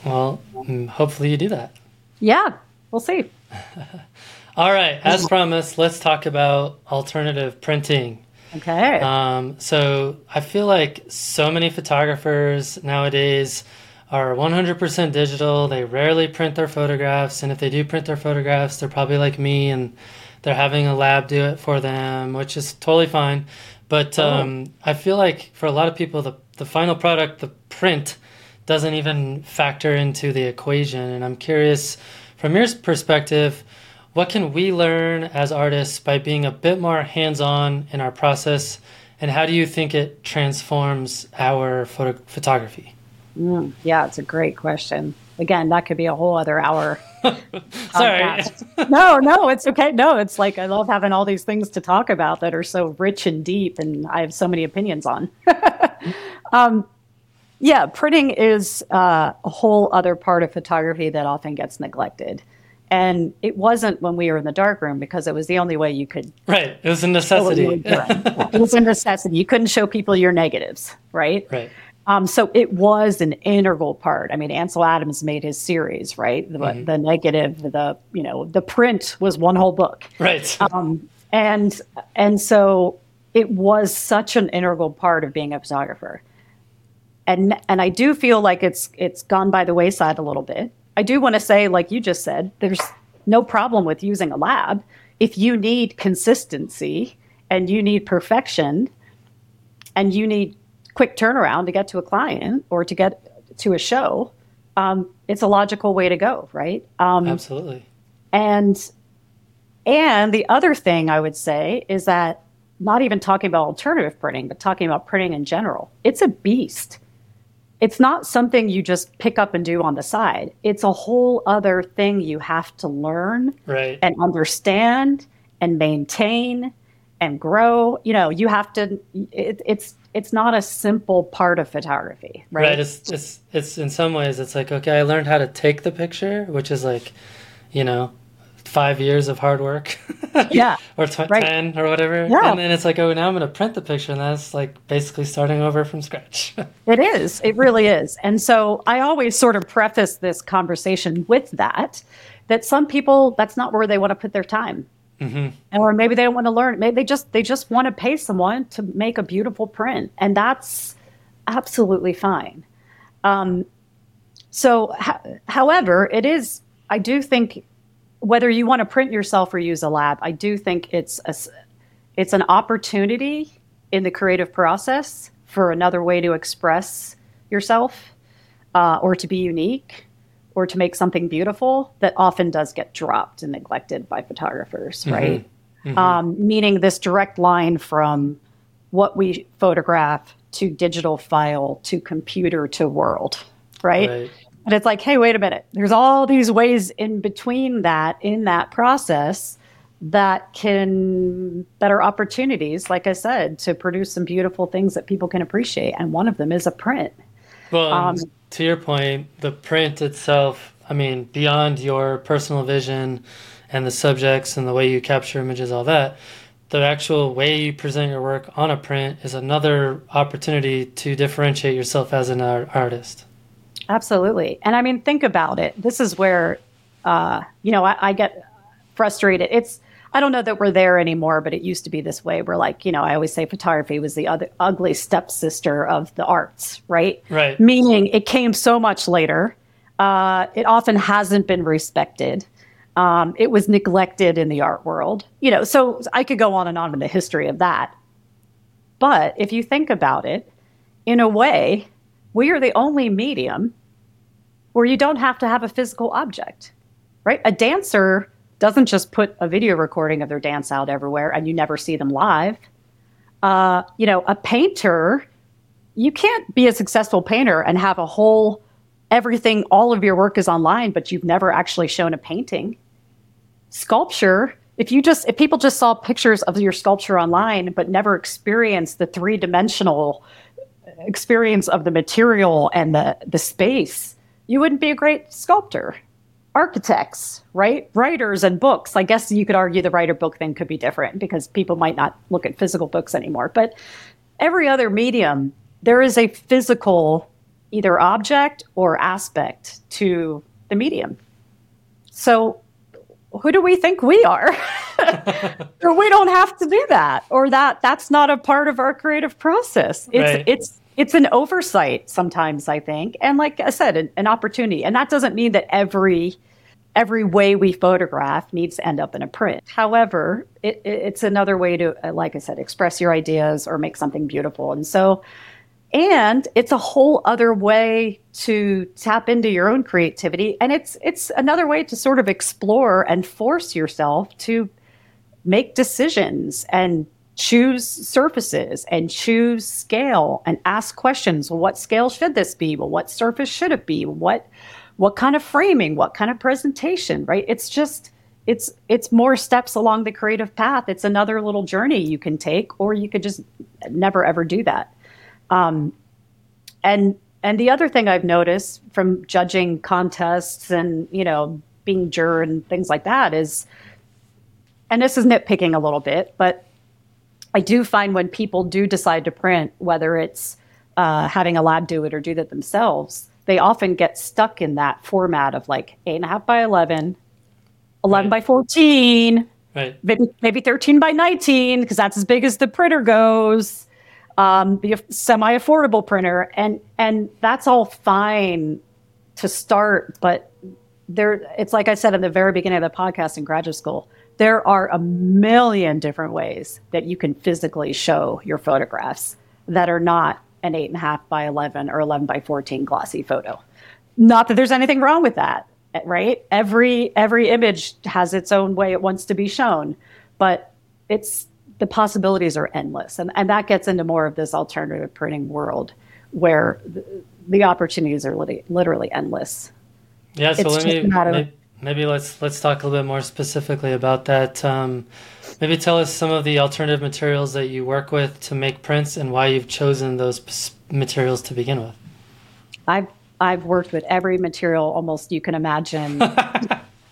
well, mm, hopefully you do that. Yeah, we'll see. <laughs> All right, as promised, let's talk about alternative printing. Okay. Um, so I feel like so many photographers nowadays are 100% digital. They rarely print their photographs, and if they do print their photographs, they're probably like me and they're having a lab do it for them, which is totally fine. But um, I feel like for a lot of people, the the final product, the print, doesn't even factor into the equation. And I'm curious, from your perspective, what can we learn as artists by being a bit more hands-on in our process, and how do you think it transforms our photo- photography? Mm, yeah, it's a great question. Again, that could be a whole other hour. <laughs> Sorry. no, no, it's okay. No, it's like I love having all these things to talk about that are so rich and deep, and I have so many opinions on. <laughs> um, yeah, printing is uh, a whole other part of photography that often gets neglected. And it wasn't when we were in the darkroom because it was the only way you could right, it was a show what you were necessity. it was a necessity. You couldn't show people your negatives, right? right. Um, so it was an integral part. I mean, Ansel Adams made his series, right? The, the negative, the you know, the print was one whole book, Right. <laughs> um, and and so it was such an integral part of being a photographer. And and I do feel like it's it's gone by the wayside a little bit. I do want to say, like you just said, there's no problem with using a lab if you need consistency and you need perfection and you need quick turnaround to get to a client or to get to a show, um, it's a logical way to go, right? Um, Absolutely. and and the other thing I would say is that not even talking about alternative printing, but talking about printing in general, it's a beast. It's not something you just pick up and do on the side. It's a whole other thing you have to learn Right. and understand and maintain and grow. You know, you have to. It, it's it's not a simple part of photography, right? Right. It's it's it's in some ways it's like okay, I learned how to take the picture, which is like, you know, five years of hard work. <laughs> Yeah. or tw- Right. ten or whatever. Yeah. And then it's like, oh, now I'm going to print the picture, and that's like basically starting over from scratch. <laughs> It is. It really is. And so I always sort of preface this conversation with that that some people that's not where they want to put their time. Hmm Or maybe they don't want to learn. Maybe they just they just want to pay someone to make a beautiful print, and that's absolutely fine. Um, so, ho- however, it is. I do think whether you want to print yourself or use a lab, I do think it's a, it's an opportunity in the creative process for another way to express yourself, uh, or to be unique, or to make something beautiful that often does get dropped and neglected by photographers, right? Um, meaning this direct line from what we photograph to digital file to computer to world, right? Right. And it's like, hey, wait a minute. There's all these ways in between that, in that process, that can, that are opportunities, like I said, to produce some beautiful things that people can appreciate. And one of them is a print. Well, Um, to your point, the print itself, I mean, beyond your personal vision and the subjects and the way you capture images, all that, the actual way you present your work on a print is another opportunity to differentiate yourself as an art- artist. Absolutely. And I mean, think about it. This is where, uh, you know, I, I, get frustrated. It's, I don't know that we're there anymore, but it used to be this way. We're like, you know, I always say photography was the other ugly stepsister of the arts, right? Right. Meaning it came so much later. Uh, it often hasn't been respected. Um, it was neglected in the art world. You know, so I could go on and on in the history of that. But if you think about it, in a way, we are the only medium where you don't have to have a physical object, right? A dancer doesn't just put a video recording of their dance out everywhere and you never see them live. Uh, you know, a painter, you can't be a successful painter and have a whole everything, all of your work is online, but you've never actually shown a painting. Sculpture, if you just if people just saw pictures of your sculpture online but never experienced the three-dimensional experience of the material and the the space, you wouldn't be a great sculptor. Architects, right? Writers and books. I guess you could argue the writer book thing could be different because people might not look at physical books anymore. But every other medium, there is a physical either object or aspect to the medium. So who do we think we are? <laughs> or we don't have to do that or that that's not a part of our creative process. It's right. it's it's an oversight sometimes I think and like I said an, an opportunity and that doesn't mean that every every way we photograph needs to end up in a print. However, it, it's another way to, uh, like I said, express your ideas or make something beautiful. And so and it's a whole other way to tap into your own creativity and it's it's another way to sort of explore and force yourself to make decisions and choose surfaces and choose scale and ask questions. Well, what scale should this be? Well what surface should it be? What what kind of framing? What kind of presentation right? It's just it's it's more steps along the creative path. It's another little journey you can take or you could just never ever do that. Um, and and the other thing I've noticed from judging contests and you know being juror and things like that is, and this is nitpicking a little bit, but I do find when people do decide to print, whether it's uh, having a lab do it or do that themselves, they often get stuck in that format of like eight and a half by 11, 11 right. by 14, right. maybe, maybe 13 by 19, because that's as big as the printer goes um, be a semi-affordable printer, and and that's all fine to start. But there, it's like I said in the very beginning of the podcast in graduate school. There are a million different ways that you can physically show your photographs that are not an eight and a half by eleven or eleven by fourteen glossy photo. Not that there's anything wrong with that, right? Every every image has its own way it wants to be shown, but it's the possibilities are endless. And, and that gets into more of this alternative printing world where the, the opportunities are literally, literally endless. Yeah, so it's let me, maybe, maybe, let's let's talk a little bit more specifically about that. Um, maybe tell us some of the alternative materials that you work with to make prints and why you've chosen those materials to begin with. I've I've worked with every material almost you can imagine. <laughs>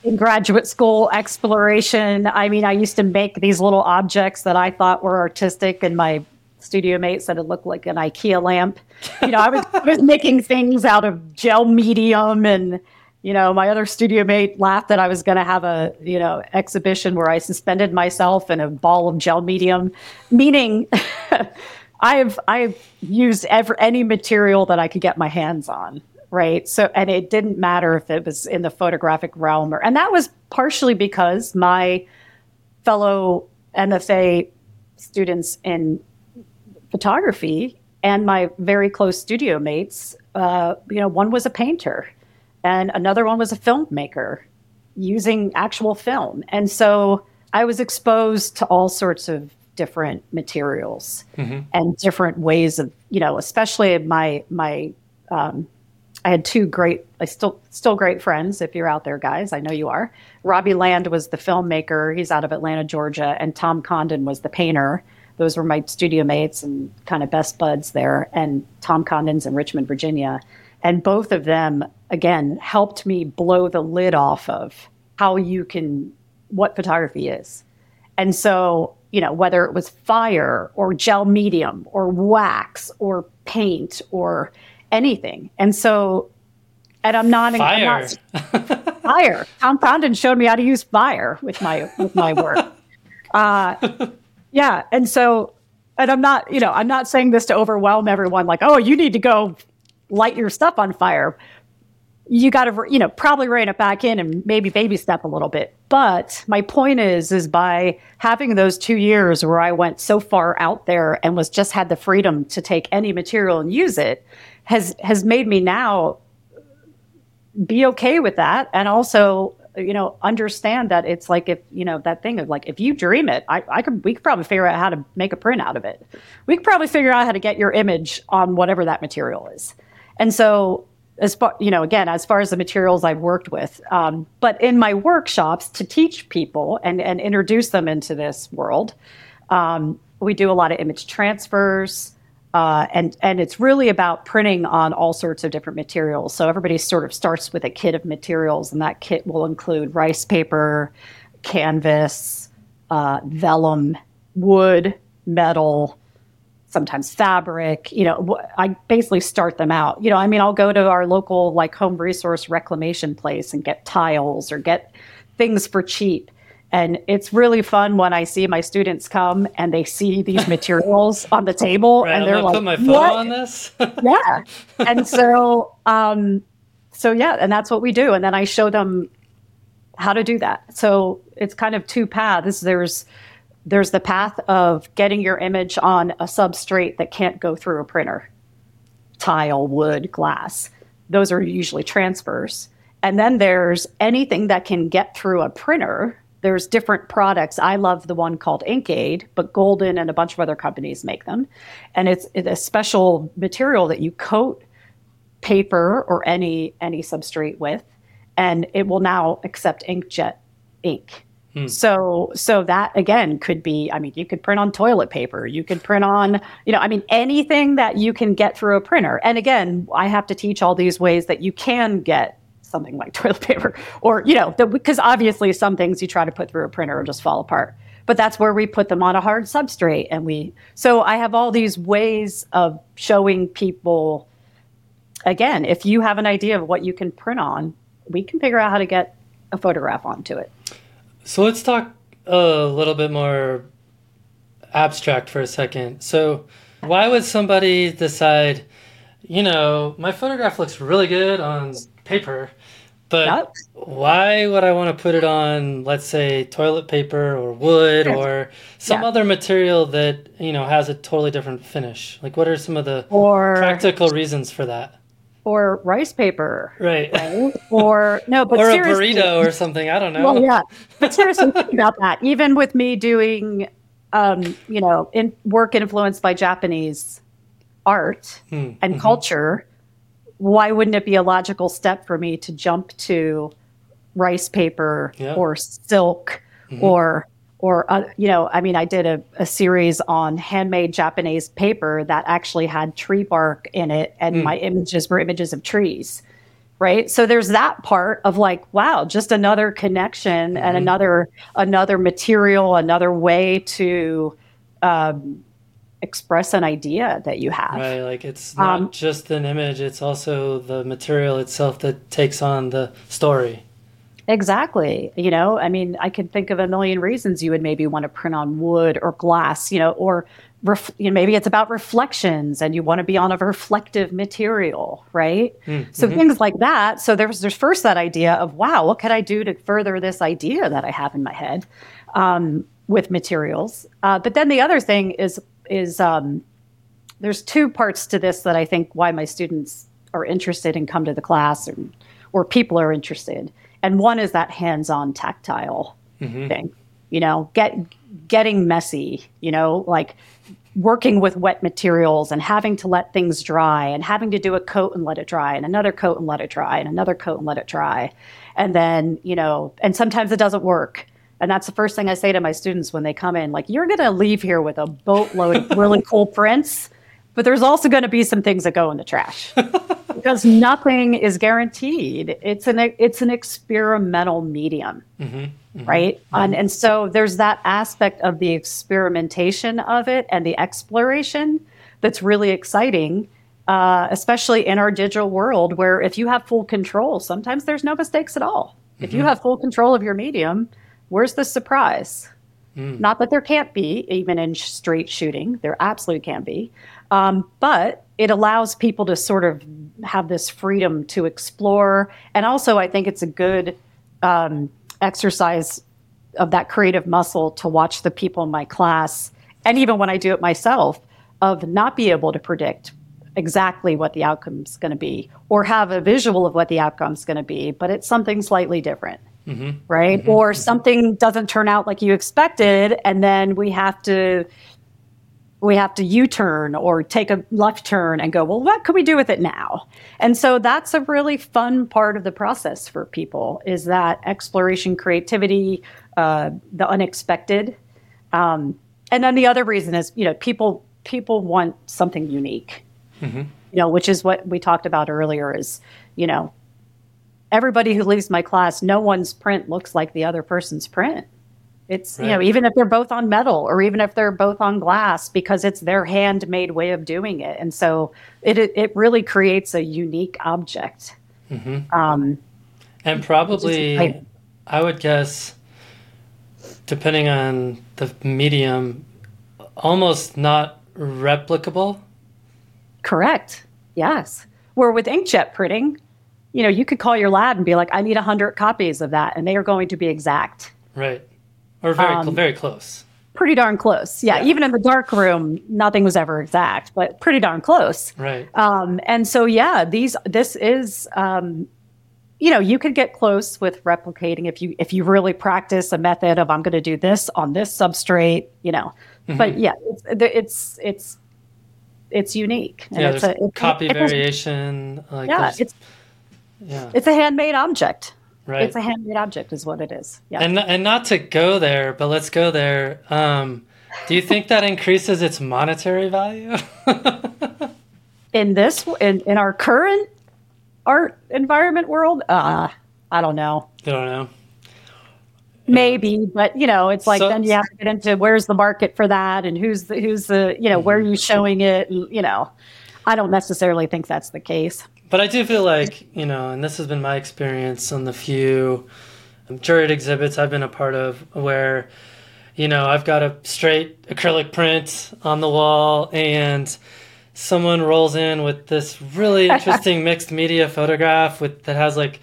in graduate school exploration. I mean, I used to make these little objects that I thought were artistic, and my studio mate said it looked like an IKEA lamp. You know, I was, I was making things out of gel medium, and you know, my other studio mate laughed that I was going to have a you know exhibition where I suspended myself in a ball of gel medium, meaning. <laughs> I've I've used every, any material that I could get my hands on right? So, and it didn't matter if it was in the photographic realm or, and that was partially because my fellow MFA students in photography and my very close studio mates, uh, you know, one was a painter and another one was a filmmaker using actual film. And so I was exposed to all sorts of different materials mm-hmm. and different ways of, you know, especially my, my, um, I had two great, I still still great friends. If you're out there, guys, I know you are. Robbie Land was the filmmaker. He's out of Atlanta, Georgia, and Tom Condon was the painter. Those were my studio mates and kind of best buds there. And Tom Condon's in Richmond, Virginia, and both of them again helped me blow the lid off of how you can what photography is. And so you know, whether it was fire or gel medium or wax or paint or anything. And so, and I'm not fire. I'm not, fire. <laughs> Tom Condon showed me how to use fire with my with my work. <laughs> Uh, yeah, and so, and I'm not, you know, I'm not saying this to overwhelm everyone. Like, oh, you need to go light your stuff on fire you got to you know probably rein it back in and maybe baby step a little bit. But my point is is by having those two years where i went so far out there and was just had the freedom to take any material and use it has has made me now be okay with that. And also you know understand that it's like if you know that thing of like if you dream it i, I could we could probably figure out how to make a print out of it. We could probably figure out how to get your image on whatever that material is and so as far you know again as far as the materials i've worked with um, but in my workshops to teach people and, and introduce them into this world um, we do a lot of image transfers uh, and and it's really about printing on all sorts of different materials. So everybody sort of starts with a kit of materials and that kit will include rice paper canvas uh, vellum wood metal sometimes fabric you know i basically start them out. You know i mean i'll go to our local like home resource reclamation place and get tiles or get things for cheap. And it's really fun when i see my students come and they see these <laughs> materials on the table right, and they're like put my phone what? on this? <laughs> Yeah. And so um so yeah and that's what we do. And then i show them how to do that. So it's kind of two paths. There's there's the path of getting your image on a substrate that can't go through a printer tile, wood, glass. Those are usually transfers. And then there's anything that can get through a printer. There's different products. I love the one called InkAid, but Golden and a bunch of other companies make them. And it's, it's a special material that you coat paper or any any substrate with, and it will now accept inkjet ink. Hmm. So, so that again could be, I mean, you could print on toilet paper, you could print on, you know, I mean, anything that you can get through a printer. And again, I have to teach all these ways that you can get something like <laughs> toilet paper or, you know, because obviously some things you try to put through a printer will just fall apart. But that's where we put them on a hard substrate. And we, so I have all these ways of showing people, again, if you have an idea of what you can print on, we can figure out how to get a photograph onto it. So let's talk a little bit more abstract for a second. So, why would somebody decide, you know, my photograph looks really good on paper, but yep. why would I want to put it on, let's say, toilet paper or wood or some yeah. other material that, you know, has a totally different finish? Like, what are some of the or, practical reasons for that? Or rice paper. Right. right? Or no, but <laughs> or a burrito or something. I don't know. Well, yeah. But seriously, <laughs> think about that. Even with me doing, um, you know, in work influenced by Japanese art hmm. and mm-hmm. culture, why wouldn't it be a logical step for me to jump to rice paper yeah. or silk mm-hmm. or or uh, you know i mean i did a, a, series on handmade japanese paper that actually had tree bark in it and mm. my images were images of trees right so there's that part of like wow just another connection mm-hmm. and another another material another way to um, express an idea that you have right like it's not um, just an image it's also the material itself that takes on the story Exactly. You know, I mean, I can think of a million reasons you would maybe want to print on wood or glass, you know, or ref, you know, maybe it's about reflections and you want to be on a reflective material, right? Mm-hmm. So things like that. So there's there's first that idea of wow, what could I do to further this idea that I have in my head um, with materials? Uh, but then the other thing is is um, there's two parts to this that I think why my students are interested and come to the class or, or people are interested and one is that hands-on tactile mm-hmm. thing you know get getting messy you know like working with wet materials and having to let things dry and having to do a coat and let it dry and another coat and let it dry and another coat and let it dry and then you know and sometimes it doesn't work and that's the first thing i say to my students when they come in like you're going to leave here with a boatload of <laughs> really cool prints but there's also going to be some things that go in the trash <laughs> because nothing is guaranteed. It's an it's an experimental medium, mm-hmm, mm-hmm, right? Mm-hmm. And and so there's that aspect of the experimentation of it and the exploration that's really exciting. Uh, especially in our digital world, where if you have full control, sometimes there's no mistakes at all. If you mm-hmm. have full control of your medium, where's the surprise? Mm. Not that there can't be, even in straight shooting, there absolutely can be. Um, but it allows people to sort of have this freedom to explore. And also, I think it's a good um, exercise of that creative muscle to watch the people in my class, and even when I do it myself, of not be able to predict exactly what the outcome is going to be or have a visual of what the outcome is going to be, but it's something slightly different. Mm-hmm. Right. Mm-hmm. Or something doesn't turn out like you expected, and then we have to we have to U-turn or take a left turn and go, well, what could we do with it now? And so that's a really fun part of the process for people is that exploration, creativity, uh, the unexpected. Um, and then the other reason is, you know, people people want something unique, mm-hmm. you know, which is what we talked about earlier. Is you know, everybody who leaves my class, no one's print looks like the other person's print. It's, right. you know, even if they're both on metal or even if they're both on glass because it's their handmade way of doing it. And so it, it, it really creates a unique object. Mm-hmm. Um, and probably, I, I would guess, depending on the medium, almost not replicable. Correct. Yes. Where with inkjet printing, you know, you could call your lab and be like, I need 100 copies of that, and they are going to be exact. Right. Or very, um, very close. Pretty darn close. Yeah, yeah, Even in the dark room, nothing was ever exact, but pretty darn close. Right. Um, and so, yeah, these, this is, um, you know, you could get close with replicating if you, if you really practice a method of, I'm going to do this on this substrate, you know, mm-hmm. but yeah, it's, it's, it's, it's unique. And yeah, it's a it's, copy it, variation. Like yeah, it's, yeah, it's a handmade object. Right. It's a handmade object, is what it is. Yeah. And and not to go there, but let's go there. Um, do you think that increases its monetary value? <laughs> in this, in in our current art environment world, uh, I don't know. I don't know. Maybe, but you know, it's like so, then you have to get into where's the market for that, and who's the who's the you know where are you showing it, and you know, I don't necessarily think that's the case but I do feel like you know, and this has been my experience on the few um, juried exhibits I've been a part of, where you know I've got a straight acrylic print on the wall, and someone rolls in with this really <laughs> interesting mixed media photograph with that has like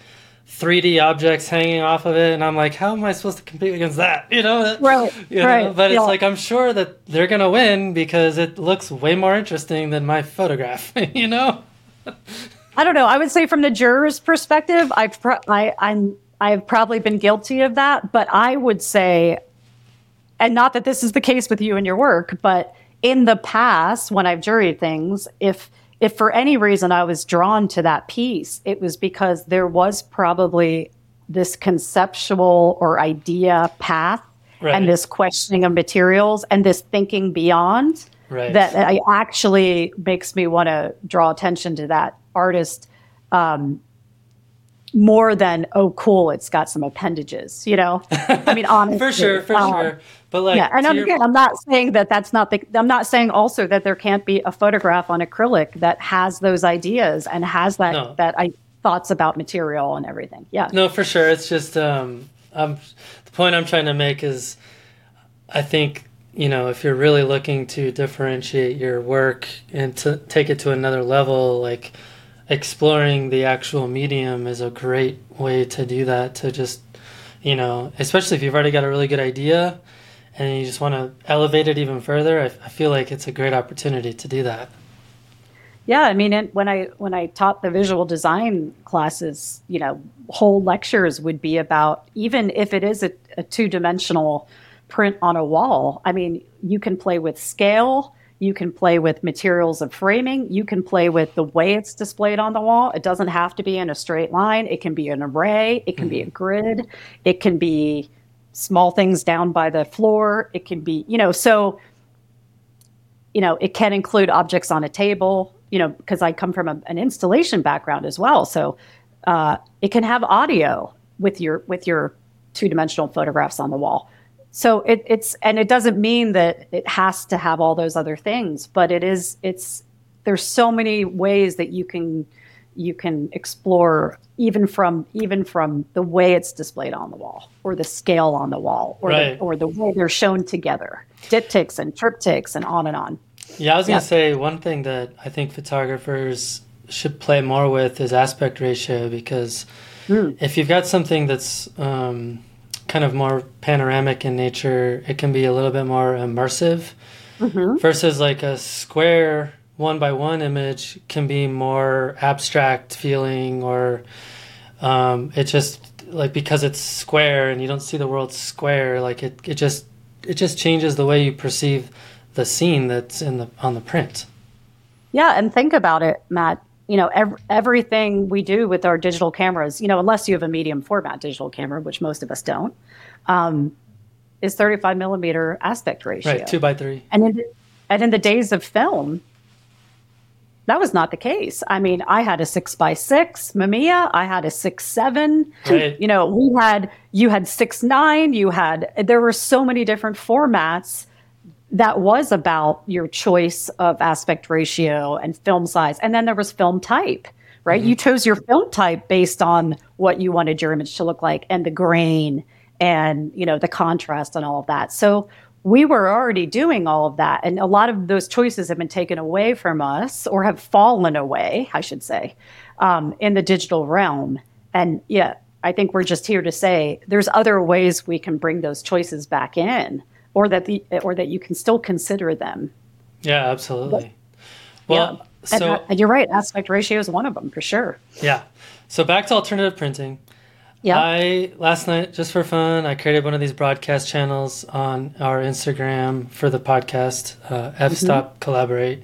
3D objects hanging off of it, and I'm like, how am I supposed to compete against that? You know, right? You right. Know? But yeah. it's like I'm sure that they're gonna win because it looks way more interesting than my photograph. <laughs> you know. <laughs> I don't know. I would say from the juror's perspective, I've pro- I, I'm I've probably been guilty of that, but I would say, and not that this is the case with you and your work, but in the past when I've juried things, if if for any reason I was drawn to that piece, it was because there was probably this conceptual or idea path right. and this questioning of materials and this thinking beyond right. that I actually makes me want to draw attention to that artist um, more than oh cool it's got some appendages you know? I mean <laughs> honestly for sure for um, sure. But like yeah. And again i'm not saying that that's not the i'm not saying also that there can't be a photograph on acrylic that has those ideas and has that no. that i thoughts about material and everything. Yeah. No for sure. It's just um um the point i'm trying to make is i think you know if you're really looking to differentiate your work and to take it to another level like exploring the actual medium is a great way to do that to just you know especially if you've already got a really good idea and you just want to elevate it even further I, I feel like it's a great opportunity to do that. Yeah i mean when i when i taught the visual design classes you know whole lectures would be about even if it is a, a two-dimensional print on a wall i mean you can play with scale you can play with materials of framing. You can play with the way it's displayed on the wall. It doesn't have to be in a straight line. It can be an array. It can be a mm-hmm. grid. It can be small things down by the floor. It can be, you know, so, you know, it can include objects on a table. you know, because I come from a, an installation background as well. So uh, it can have audio with your with your two dimensional photographs on the wall. So it, it's and it doesn't mean that it has to have all those other things, but it is it's there's so many ways that you can you can explore even from even from the way it's displayed on the wall or the scale on the wall or Right. the, or the way they're shown together diptychs and triptychs and on and on Yeah, I was gonna Yeah. say one thing that I think photographers should play more with is aspect ratio because Hmm. if you've got something that's um, kind of more panoramic in nature, it can be a little bit more immersive Mm-hmm. versus like a square one by one image can be more abstract feeling or um, it just like because it's square and you don't see the world square like it, it just it just changes the way you perceive the scene that's in the on the print Yeah, and think about it, Matt. You know, ev- everything we do with our digital cameras, you know, unless you have a medium format digital camera, which most of us don't, um, is 35 millimeter aspect ratio. right two by three And in, the, and in the days of film, that was not the case. I mean, I had a six by six Mamiya. I had a six seven. Right. You know, we had you had six nine. You had there were so many different formats that was about your choice of aspect ratio and film size. And then there was film type, right? You chose your film type based on what you wanted your image to look like and the grain and, you know, the contrast and all of that. So we were already doing all of that. And a lot of those choices have been taken away from us or have fallen away, I should say, um, in the digital realm. And yeah, I think we're just here to say there's other ways we can bring those choices back in or that the or that you can still consider them. yeah absolutely well And, so uh, and you're right, aspect ratio is one of them for sure. yeah so back to alternative printing Yeah. I last night just for fun I created one of these broadcast channels on our Instagram for the podcast uh, F Mm-hmm. Stop Collaborate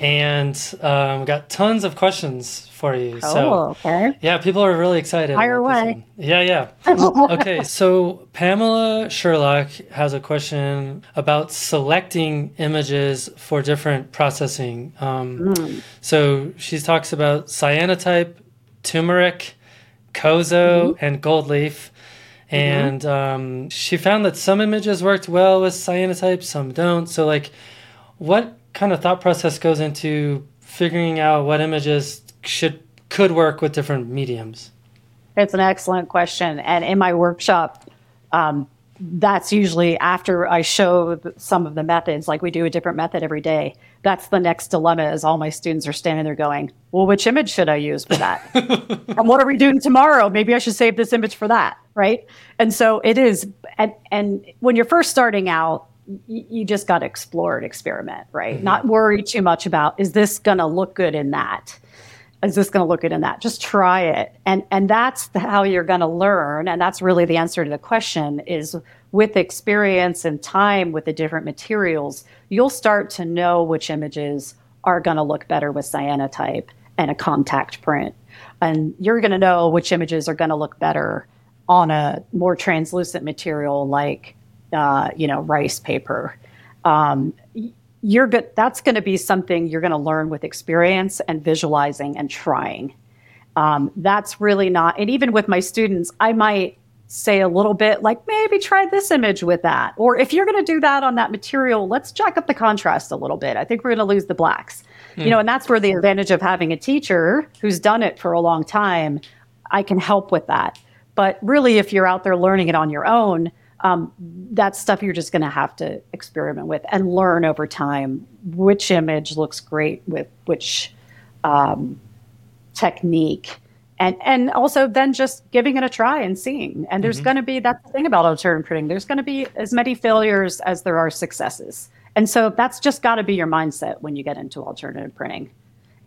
and um, got tons of questions for you oh, so okay. yeah people are really excited Fire away. yeah yeah <laughs> okay so Pamela Sherlock has a question about selecting images for different processing um, Hmm. so she talks about cyanotype turmeric Kozo Mm-hmm. and gold leaf. And um, she found that some images worked well with cyanotype, some don't. So, like, what kind of thought process goes into figuring out what images should could work with different mediums? It's an excellent question. And in my workshop, um, that's usually after I show some of the methods, like we do a different method every day. That's the next dilemma is all my students are standing there going, well, which image should I use for that? <laughs> and what are we doing tomorrow? Maybe I should save this image for that. Right. And so it is. And, and when you're first starting out, y- you just got to explore and experiment, right? Mm-hmm. Not worry too much about, is this going to look good in that? is this going to look good in that just try it and and that's the, how you're going to learn and that's really the answer to the question is with experience and time with the different materials you'll start to know which images are going to look better with cyanotype and a contact print and you're going to know which images are going to look better on a more translucent material like uh, you know rice paper. Um, you're good that's going to be something you're going to learn with experience and visualizing and trying. Um, that's really not and even with my students i might say a little bit like maybe try this image with that. Or if you're going to do that on that material let's jack up the contrast a little bit. I think we're going to lose the blacks. You know and that's where the advantage of having a teacher who's done it for a long time i can help with that. But really if you're out there learning it on your own um, that's stuff you're just going to have to experiment with and learn over time which image looks great with which um, technique. And and also then just giving it a try and seeing. And there's going to be that's the thing about alternative printing there's going to be as many failures as there are successes. And so that's just got to be your mindset when you get into alternative printing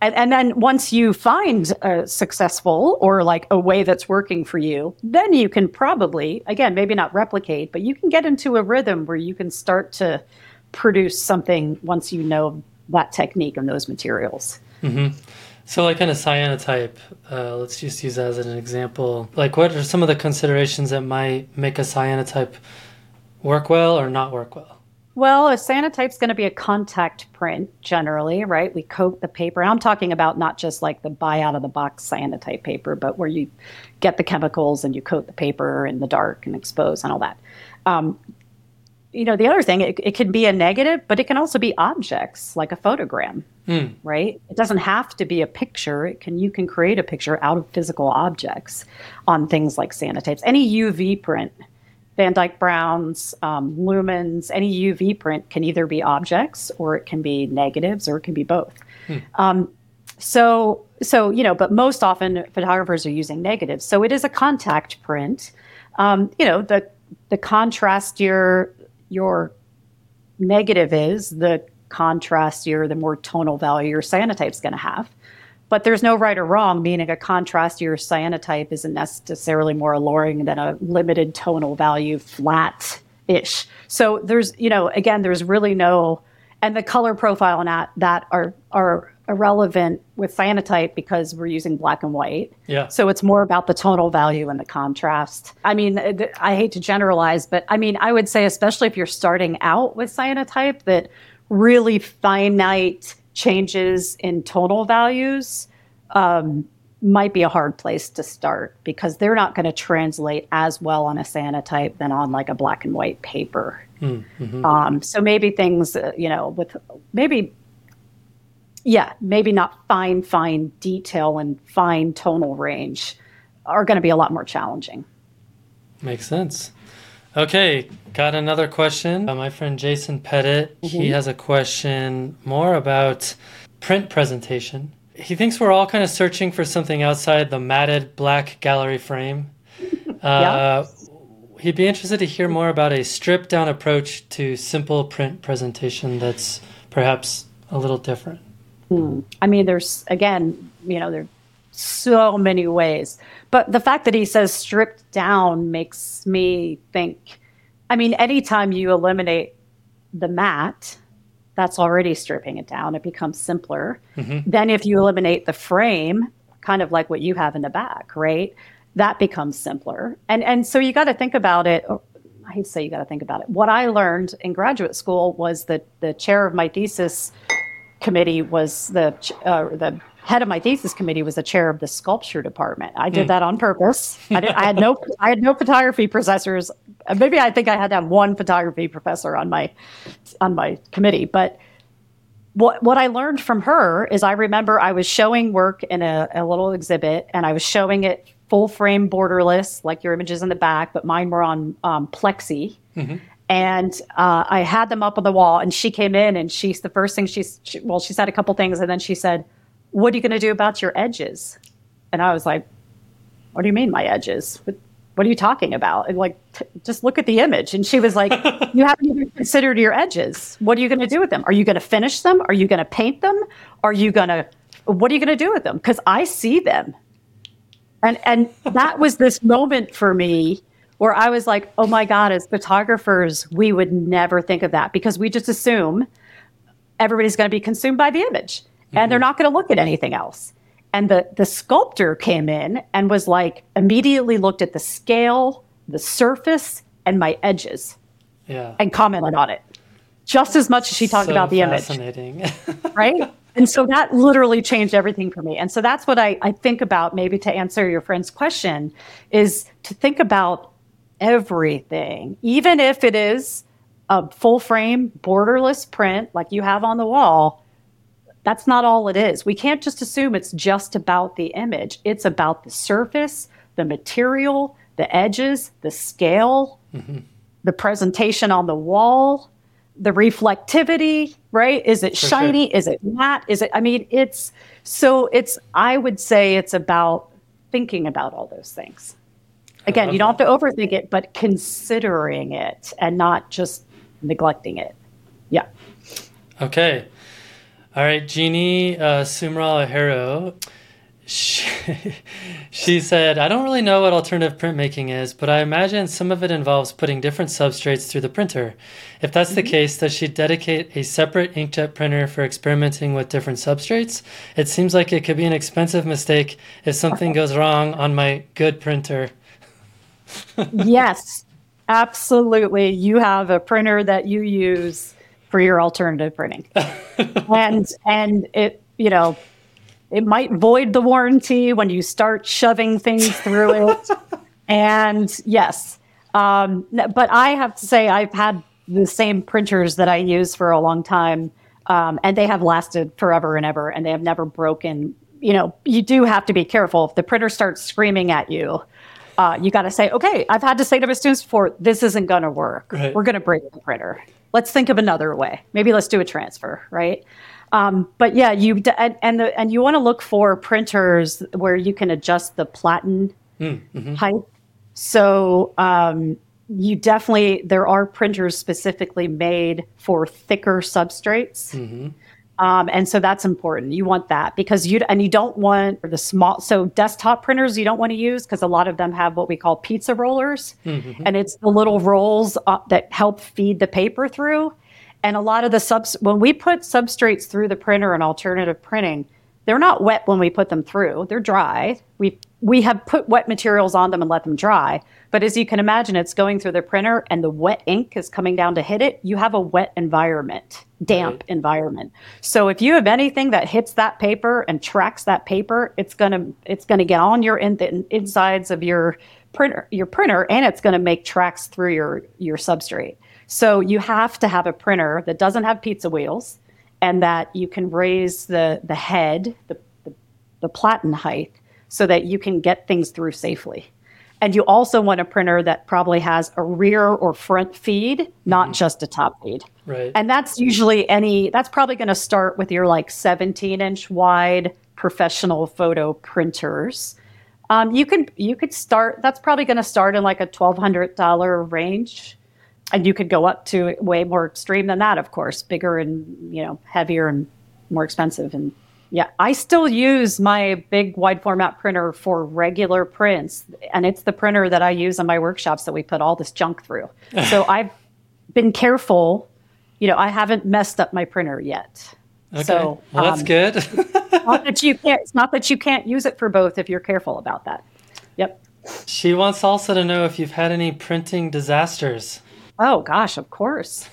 and, and then once you find a successful or like a way that's working for you, then you can probably, again, maybe not replicate, but you can get into a rhythm where you can start to produce something once you know that technique and those materials. So, like in a cyanotype, uh, let's just use that as an example. Like, what are some of the considerations that might make a cyanotype work well or not work well? Well, a cyanotype's going to be a contact print generally, right? We coat the paper. I'm talking about not just like the buy out of the box cyanotype paper, but where you get the chemicals and you coat the paper in the dark and expose and all that. Um, you know, the other thing, it, it can be a negative, but it can also be objects like a photogram, Mm. right? It doesn't have to be a picture. It can you can create a picture out of physical objects on things like cyanotypes. Any UV print, Van Dyke Browns, um, lumens, any UV print can either be objects or it can be negatives or it can be both. Um, so so you know, but most often photographers are using negatives. So it is a contact print. Um, you know, the the contrast your your negative is, the contrastier, the more tonal value your cyanotype is going to have. But there's no right or wrong, meaning a contrastier cyanotype isn't necessarily more alluring than a limited tonal value flat ish. So there's, you know, again, there's really no, and the color profile and that, that are, are irrelevant with cyanotype because we're using black and white. Yeah. So it's more about the tonal value and the contrast. I mean, I hate to generalize, but I mean, I would say, especially if you're starting out with cyanotype, that really finite changes in tonal values um, might be a hard place to start because they're not going to translate as well on a cyanotype than on like a black and white paper. Um, so maybe things, uh, you know, with maybe yeah, maybe not fine, fine detail and fine tonal range are going to be a lot more challenging. Makes sense. Okay, got another question. Uh, my friend Jason Pettit, he has a question more about print presentation. He thinks we're all kind of searching for something outside the matted black gallery frame. <laughs> Uh, He'd be interested to hear more about a stripped down approach to simple print presentation that's perhaps a little different. I mean, there's again, you know, there's so many ways. But the fact that he says stripped down makes me think. I mean, anytime you eliminate the mat, that's already stripping it down. It becomes simpler. Then, if you eliminate the frame, kind of like what you have in the back, right? That becomes simpler. And and so you got to think about it. I hate to say you got to think about it. What I learned in graduate school was that the chair of my thesis committee was the uh, the head of my thesis committee was the chair of the sculpture department. I did that on purpose. I, did, I had no I had no photography professors. Uh, Maybe I think I had to have one photography professor on my on my committee, but what what I learned from her is I remember I was showing work in a, a little exhibit and I was showing it full frame borderless, like your images in the back, but mine were on um, plexi. And uh, I had them up on the wall, and she came in, and she's the first thing she's she, well, she said a couple things, and then she said, "What are you going to do about your edges?" And I was like, "What do you mean my edges? What, what are you talking about?" And like, t- just look at the image. And she was like, <laughs> "You haven't even considered your edges. What are you going to do with them? Are you going to finish them? Are you going to paint them? Are you going to what are you going to do with them? Because I see them." And and that was this moment for me where I was like, "Oh my god, as photographers, we would never think of that because we just assume everybody's going to be consumed by the image and they're mm-hmm. not going to look at anything else." And the the sculptor came in and was like immediately looked at the scale, the surface, and my edges Yeah. and commented on it. Just as much as she talked So about the image <laughs> right? And so that literally changed everything for me. And so that's what I, I think about, maybe to answer your friend's question, is to think about everything, even if it is a full frame, borderless print like you have on the wall. That's not all it is. We can't just assume it's just about the image. It's about the surface, the material, the edges, the scale, the presentation on the wall, the reflectivity, right? Is it sure. shiny? Is it matte? Is it, I mean, it's so it's, I would say it's about thinking about all those things. Again, you don't have to overthink it, but considering it and not just neglecting it. Yeah. Okay. All right, Jeannie uh, Sumral. She, <laughs> she said, I don't really know what alternative printmaking is, but I imagine some of it involves putting different substrates through the printer. If that's the case, does she dedicate a separate inkjet printer for experimenting with different substrates? It seems like it could be an expensive mistake if something <laughs> goes wrong on my good printer. <laughs> yes, absolutely you have a printer that you use for your alternative printing. <laughs> and and it, you know, it might void the warranty when you start shoving things through it. and yes, um, but I have to say I've had the same printers that I use for a long time, um, and they have lasted forever and ever, and they have never broken. You know, you do have to be careful if the printer starts screaming at you uh, you got to say, okay, I've had to say to my students before, this isn't going to work. Right. We're going to break the printer. Let's think of another way. Maybe let's do a transfer, right? Um, but yeah, you and and, the, and you want to look for printers where you can adjust the platen mm, mm-hmm. height. So um, you definitely there are printers specifically made for thicker substrates. Mm-hmm. Um, and so that's important. You want that because you and you don't want the small. So desktop printers you don't want to use because a lot of them have what we call pizza rollers, mm-hmm. and it's the little rolls uh, that help feed the paper through. And a lot of the subs when we put substrates through the printer and alternative printing, they're not wet when we put them through. They're dry. We we have put wet materials on them and let them dry. But as you can imagine, it's going through the printer and the wet ink is coming down to hit it. You have a wet environment, damp right. environment. So if you have anything that hits that paper and tracks that paper, it's gonna it's gonna get on your in the insides of your printer your printer and it's gonna make tracks through your your substrate. So you have to have a printer that doesn't have pizza wheels and that you can raise the the head, the, the, the platen height so that you can get things through safely. And you also want a printer that probably has a rear or front feed, not mm-hmm. just a top feed. Right. And that's usually any, that's probably going to start with your like 17 inch wide professional photo printers. Um, you can you could start. That's probably going to start in like a twelve hundred dollar range, and you could go up to way more extreme than that. Of course, bigger and you know heavier and more expensive and yeah, I still use my big wide format printer for regular prints, and it's the printer that I use in my workshops that we put all this junk through. <laughs> so I've been careful. You know, I haven't messed up my printer yet. Okay. So well, that's um, good. <laughs> not that you can't. It's not that you can't use it for both if you're careful about that. Yep. She wants also to know if you've had any printing disasters. Oh gosh, of course.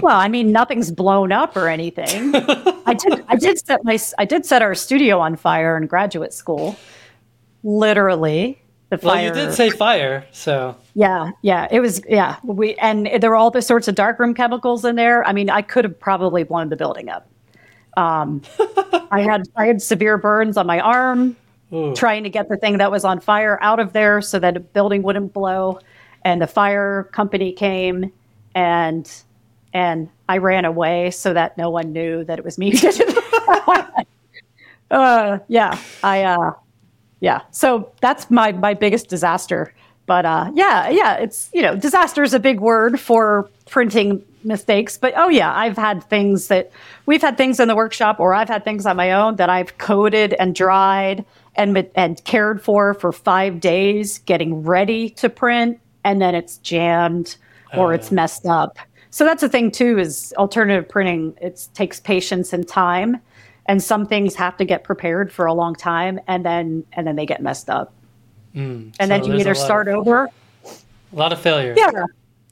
Well, I mean, nothing's blown up or anything. I did. I did set my. I did set our studio on fire in graduate school. Literally, the fire. Well, you did say fire, so. Yeah, yeah, it was. Yeah, we and there were all the sorts of darkroom chemicals in there. I mean, I could have probably blown the building up. Um, I had I had severe burns on my arm, Ooh. trying to get the thing that was on fire out of there so that a building wouldn't blow. And the fire company came and and I ran away so that no one knew that it was me. <laughs> uh, yeah, I, uh, yeah. So that's my my biggest disaster. But uh, yeah, yeah, it's you know, disaster is a big word for printing mistakes. But oh yeah, I've had things that we've had things in the workshop, or I've had things on my own that I've coated and dried and and cared for for five days, getting ready to print, and then it's jammed or uh. it's messed up so that's the thing too is alternative printing it takes patience and time and some things have to get prepared for a long time and then and then they get messed up. Mm, and so then you either start of, over a lot of failure. Yeah.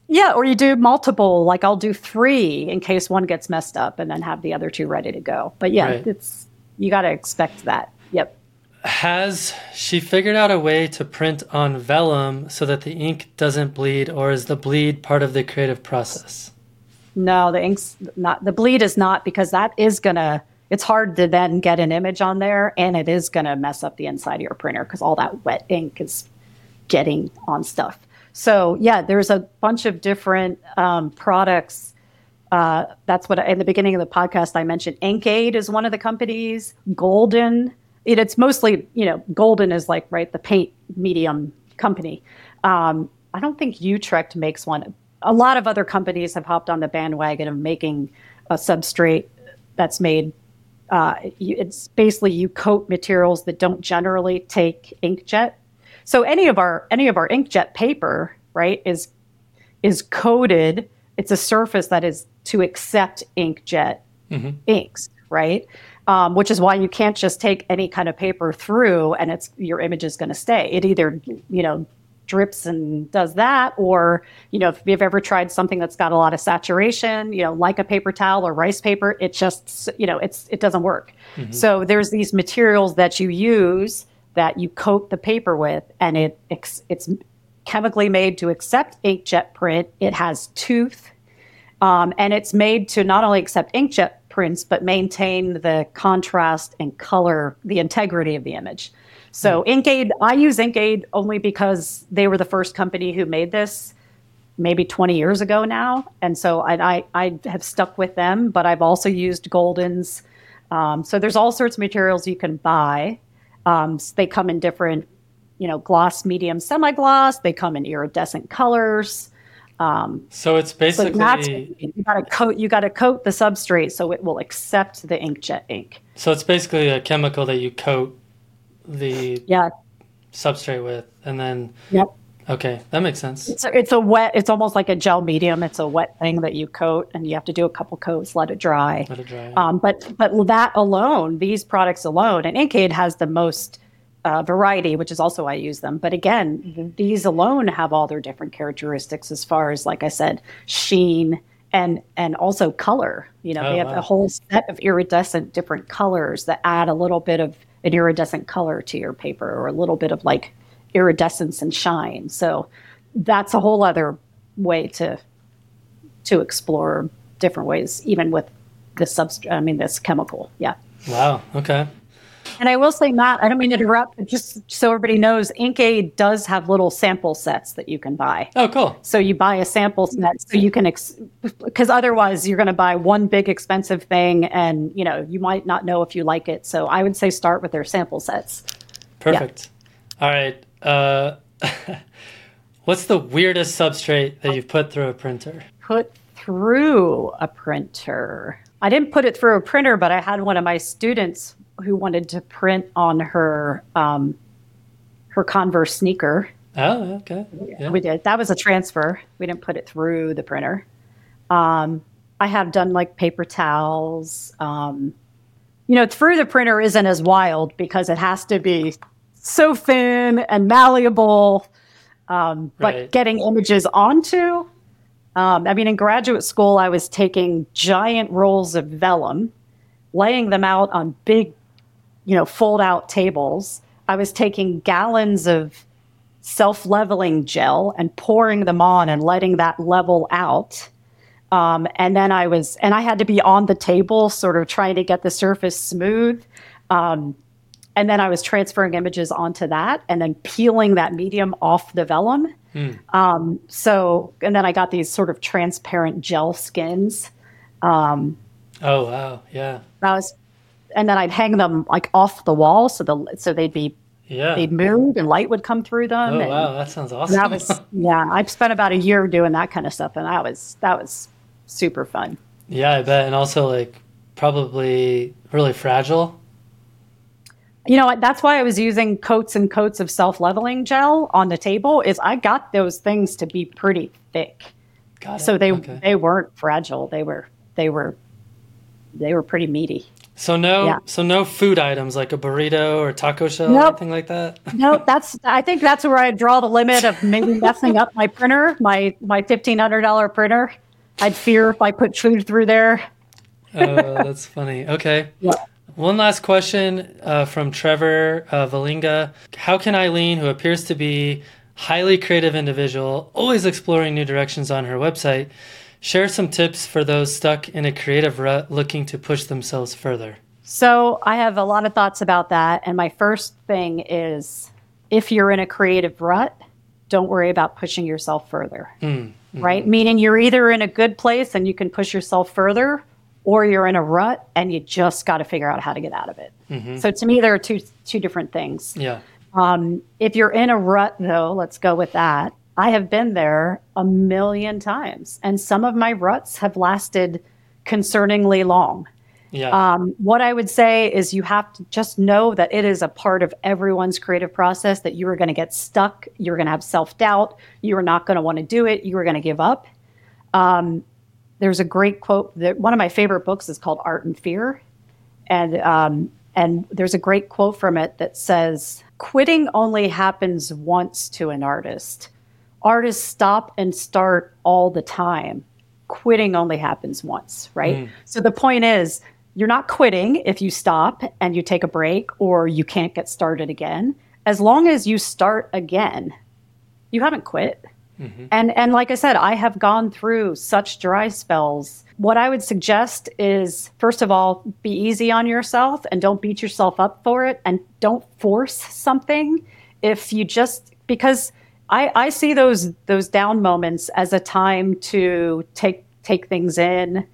Yeah or you do multiple like i'll do three in case one gets messed up and then have the other two ready to go. But yeah right. it's you got to expect that. Yep. Has she figured out a way to print on vellum so that the ink doesn't bleed, or is the bleed part of the creative process? No, the ink's not. The bleed is not because that is gonna. It's hard to then get an image on there, and it is gonna mess up the inside of your printer because all that wet ink is getting on stuff. So yeah, there's a bunch of different um, products. Uh, that's what in the beginning of the podcast I mentioned. Inkaid is one of the companies. Golden it, it's mostly you know golden is like right the paint medium company um, i don't think utrecht makes one a lot of other companies have hopped on the bandwagon of making a substrate that's made uh, it's basically you coat materials that don't generally take inkjet so any of our any of our inkjet paper right is is coated it's a surface that is to accept inkjet mm-hmm. inks right um, which is why you can't just take any kind of paper through and it's your image is going to stay. It either you know drips and does that. Or, you know, if you've ever tried something that's got a lot of saturation, you know, like a paper towel or rice paper, it just, you know, it's it doesn't work. Mm-hmm. So there's these materials that you use that you coat the paper with, and it it's chemically made to accept inkjet print. It has tooth, um, and it's made to not only accept inkjet prints but maintain the contrast and color, the integrity of the image. So. Inkaid, I use Inkaid only because they were the first company who made this maybe 20 years ago now. And so I, I, I have stuck with them, but I've also used Golden's. Um, so there's all sorts of materials you can buy. Um, they come in different, you know, gloss, medium, semi-gloss. They come in iridescent colors. Um, so it's basically so you got to coat you got to coat the substrate so it will accept the inkjet ink. So it's basically a chemical that you coat the yeah substrate with, and then yep. Okay, that makes sense. It's a, it's a wet. It's almost like a gel medium. It's a wet thing that you coat, and you have to do a couple coats, let it dry. Let it dry. Um, but but that alone, these products alone, and Inkaid has the most uh, variety, which is also why I use them. But again, these alone have all their different characteristics as far as, like I said, sheen and and also color. You know, oh, they have wow. a whole set of iridescent different colors that add a little bit of an iridescent color to your paper or a little bit of like iridescence and shine. So that's a whole other way to to explore different ways, even with this substrate. I mean, this chemical. Yeah. Wow. Okay. And I will say, Matt, I don't mean to interrupt, but just so everybody knows, Inkaid does have little sample sets that you can buy. Oh, cool. So you buy a sample set so you can, because ex- otherwise you're going to buy one big expensive thing and, you know, you might not know if you like it. So I would say start with their sample sets. Perfect. Yeah. All right. Uh, <laughs> what's the weirdest substrate that you've put through a printer? Put through a printer. I didn't put it through a printer, but I had one of my students who wanted to print on her um, her Converse sneaker. Oh, okay. Yeah. We did. That was a transfer. We didn't put it through the printer. Um, I have done like paper towels. Um, you know, through the printer isn't as wild because it has to be so thin and malleable. Um, but right. getting images onto, um, I mean, in graduate school, I was taking giant rolls of vellum, laying them out on big you know, fold out tables. I was taking gallons of self leveling gel and pouring them on and letting that level out. Um, and then I was, and I had to be on the table, sort of trying to get the surface smooth. Um, and then I was transferring images onto that and then peeling that medium off the vellum. Mm. Um, so, and then I got these sort of transparent gel skins. Um, oh, wow. Yeah. That was and then I'd hang them like off the wall so the so they'd be yeah they'd move and light would come through them. Oh wow, that sounds awesome. That was <laughs> yeah. I've spent about a year doing that kind of stuff, and that was that was super fun. Yeah, I bet, and also like probably really fragile. You know, that's why I was using coats and coats of self leveling gel on the table. Is I got those things to be pretty thick, so they okay. they weren't fragile. They were they were they were pretty meaty. So no, yeah. so no food items like a burrito or taco shell nope. or anything like that. no, that's. I think that's where I draw the limit of maybe messing up my printer, my my fifteen hundred dollar printer. I'd fear if I put food through there. Oh, that's funny. Okay. <laughs> Yeah. One last question uh, from Trevor uh, Valinga. How can Eileen, who appears to be highly creative individual, always exploring new directions on her website, Share some tips for those stuck in a creative rut looking to push themselves further. So, I have a lot of thoughts about that. And my first thing is if you're in a creative rut, don't worry about pushing yourself further. Mm, mm-hmm. Right? Meaning you're either in a good place and you can push yourself further, or you're in a rut and you just got to figure out how to get out of it. Mm-hmm. So to me, there are two two different things. Yeah. Um, if you're in a rut, though, let's go with that. I have been there a million times, and some of my ruts have lasted concerningly long. Yeah. Um, what I would say is you have to just know that it is a part of everyone's creative process that you are going to get stuck. You're going to have self doubt. You are not going to want to do it. You are going to give up. Um, there's a great quote that one of my favorite books is called Art and Fear. And um, And there's a great quote from it that says, Quitting only happens once to an artist. Artists stop and start all the time. Quitting only happens once, right? Mm. So the point is, you're not quitting if you stop and you take a break or you can't get started again. As long as you start again, you haven't quit. Mm-hmm. And and like I said, I have gone through such dry spells. What I would suggest is first of all, be easy on yourself and don't beat yourself up for it and don't force something if you just because I, I see those those down moments as a time to take take things in,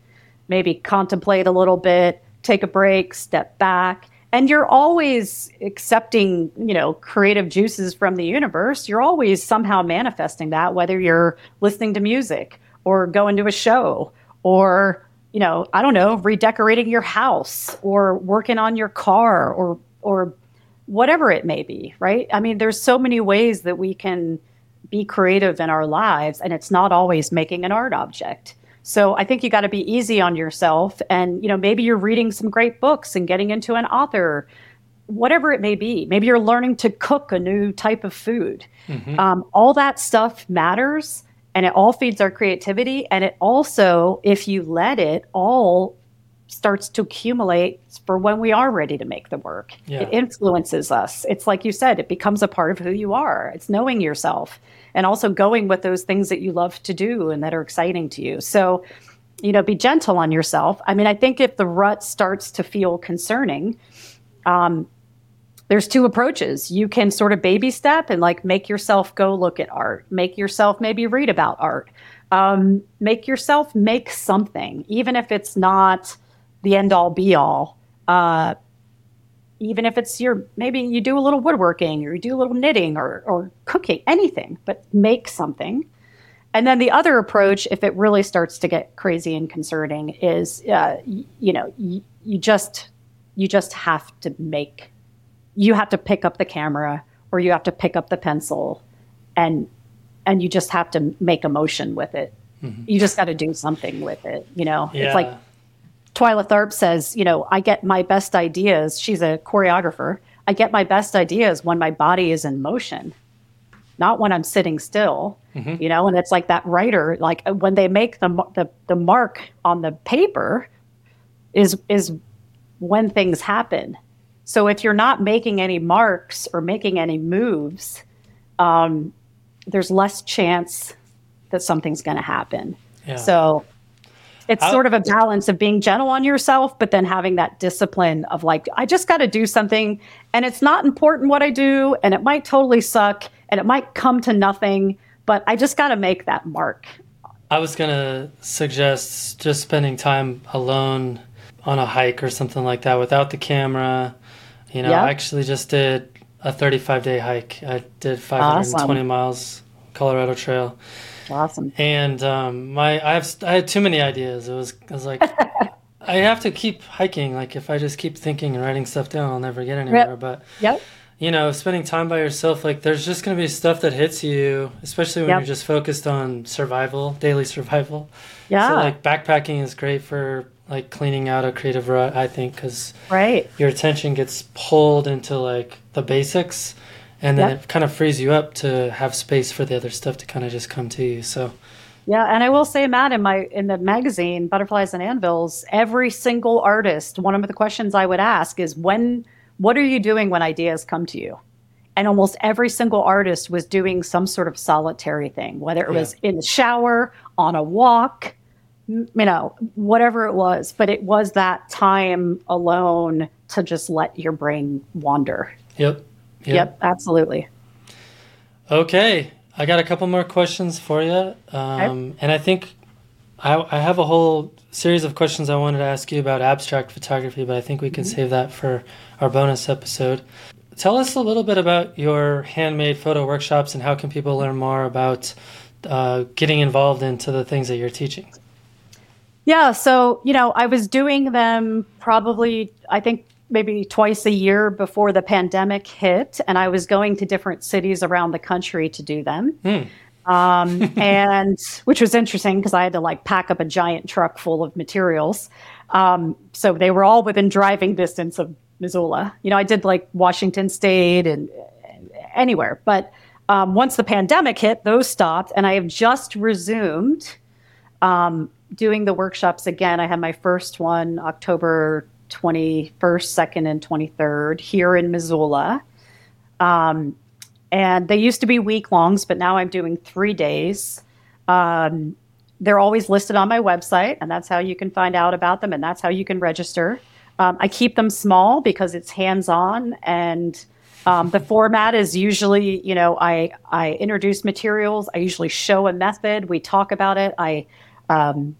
maybe contemplate a little bit, take a break, step back. And you're always accepting you know creative juices from the universe. You're always somehow manifesting that whether you're listening to music or going to a show or you know i don't know redecorating your house or working on your car or or whatever it may be right? I mean there's so many ways that we can be creative in our lives and it's not always making an art object so I think you got to be easy on yourself. And, you know, maybe you're reading some great books and getting into an author, whatever it may be. Maybe you're learning to cook a new type of food. Mm-hmm. Um, all that stuff matters and it all feeds our creativity. And it also, if you let it, all starts to accumulate for when we are ready to make the work. Yeah. It influences us. It's like you said, it becomes a part of who you are. It's knowing yourself and also going with those things that you love to do and that are exciting to you. So, you know, be gentle on yourself. I mean, I think if the rut starts to feel concerning, um, there's two approaches. You can sort of baby step and like make yourself go look at art, make yourself maybe read about art, um, make yourself make something, even if it's not the end all be all. Uh, even if it's your maybe you do a little woodworking or you do a little knitting or, or cooking anything but make something and then the other approach if it really starts to get crazy and concerning is uh, you, you know you, you just you just have to make you have to pick up the camera or you have to pick up the pencil and and you just have to make a motion with it mm-hmm. you just got to do something with it you know yeah. it's like Twyla Tharp says, you know, I get my best ideas. She's a choreographer. I get my best ideas when my body is in motion, not when I'm sitting still. Mm-hmm. You know, and it's like that writer, like uh, when they make the, the the mark on the paper, is is when things happen. So if you're not making any marks or making any moves, um, there's less chance that something's going to happen. Yeah. So it's sort of a balance of being gentle on yourself, but then having that discipline of like, I just got to do something and it's not important what I do and it might totally suck and it might come to nothing, but I just got to make that mark. I was going to suggest just spending time alone on a hike or something like that without the camera. You know, I actually just did a 35 day hike. I did 520 awesome. miles Colorado Trail Awesome. And um, my I have I had too many ideas. It was I was like <laughs> I have to keep hiking. Like if I just keep thinking and writing stuff down, I'll never get anywhere. Yep. But yep. You know, spending time by yourself, like there's just gonna be stuff that hits you, especially when yep. you're just focused on survival, daily survival. Yeah. So like backpacking is great for like cleaning out a creative rut, I think, because right, your attention gets pulled into like the basics and then yep. it kind of frees you up to have space for the other stuff to kind of just come to you so. Yeah and i will say matt in my in the magazine butterflies and anvils every single artist one of the questions i would ask is when what are you doing when ideas come to you? And almost every single artist was doing some sort of solitary thing whether it was in the shower on a walk you know whatever it was but it was that time alone to just let your brain wander. Yep Yep. yep, absolutely. Okay, I got a couple more questions for you, um, and I think I, I, have a whole series of questions I wanted to ask you about abstract photography, but I think we can mm-hmm. save that for our bonus episode. Tell us a little bit about your handmade photo workshops and how can people learn more about uh, getting involved into the things that you're teaching. Yeah, so you know, I was doing them probably I think maybe twice a year before the pandemic hit, and I was going to different cities around the country to do them. Mm. Um, <laughs> and which was interesting because I had to like pack up a giant truck full of materials. Um, so they were all within driving distance of Missoula. You know, I did like Washington State and anywhere, but um, once the pandemic hit, those stopped, and I have just resumed um, doing the workshops again. I had my first one October 21st, 2nd, and 23rd here in Missoula. Um, and they used to be week longs, but now I'm doing three days. Um, they're always listed on my website, and that's how you can find out about them, and that's how you can register. Um, I keep them small because it's hands on, and um, the format is usually, you know, I I introduce materials. I usually show a method. We talk about it. I um,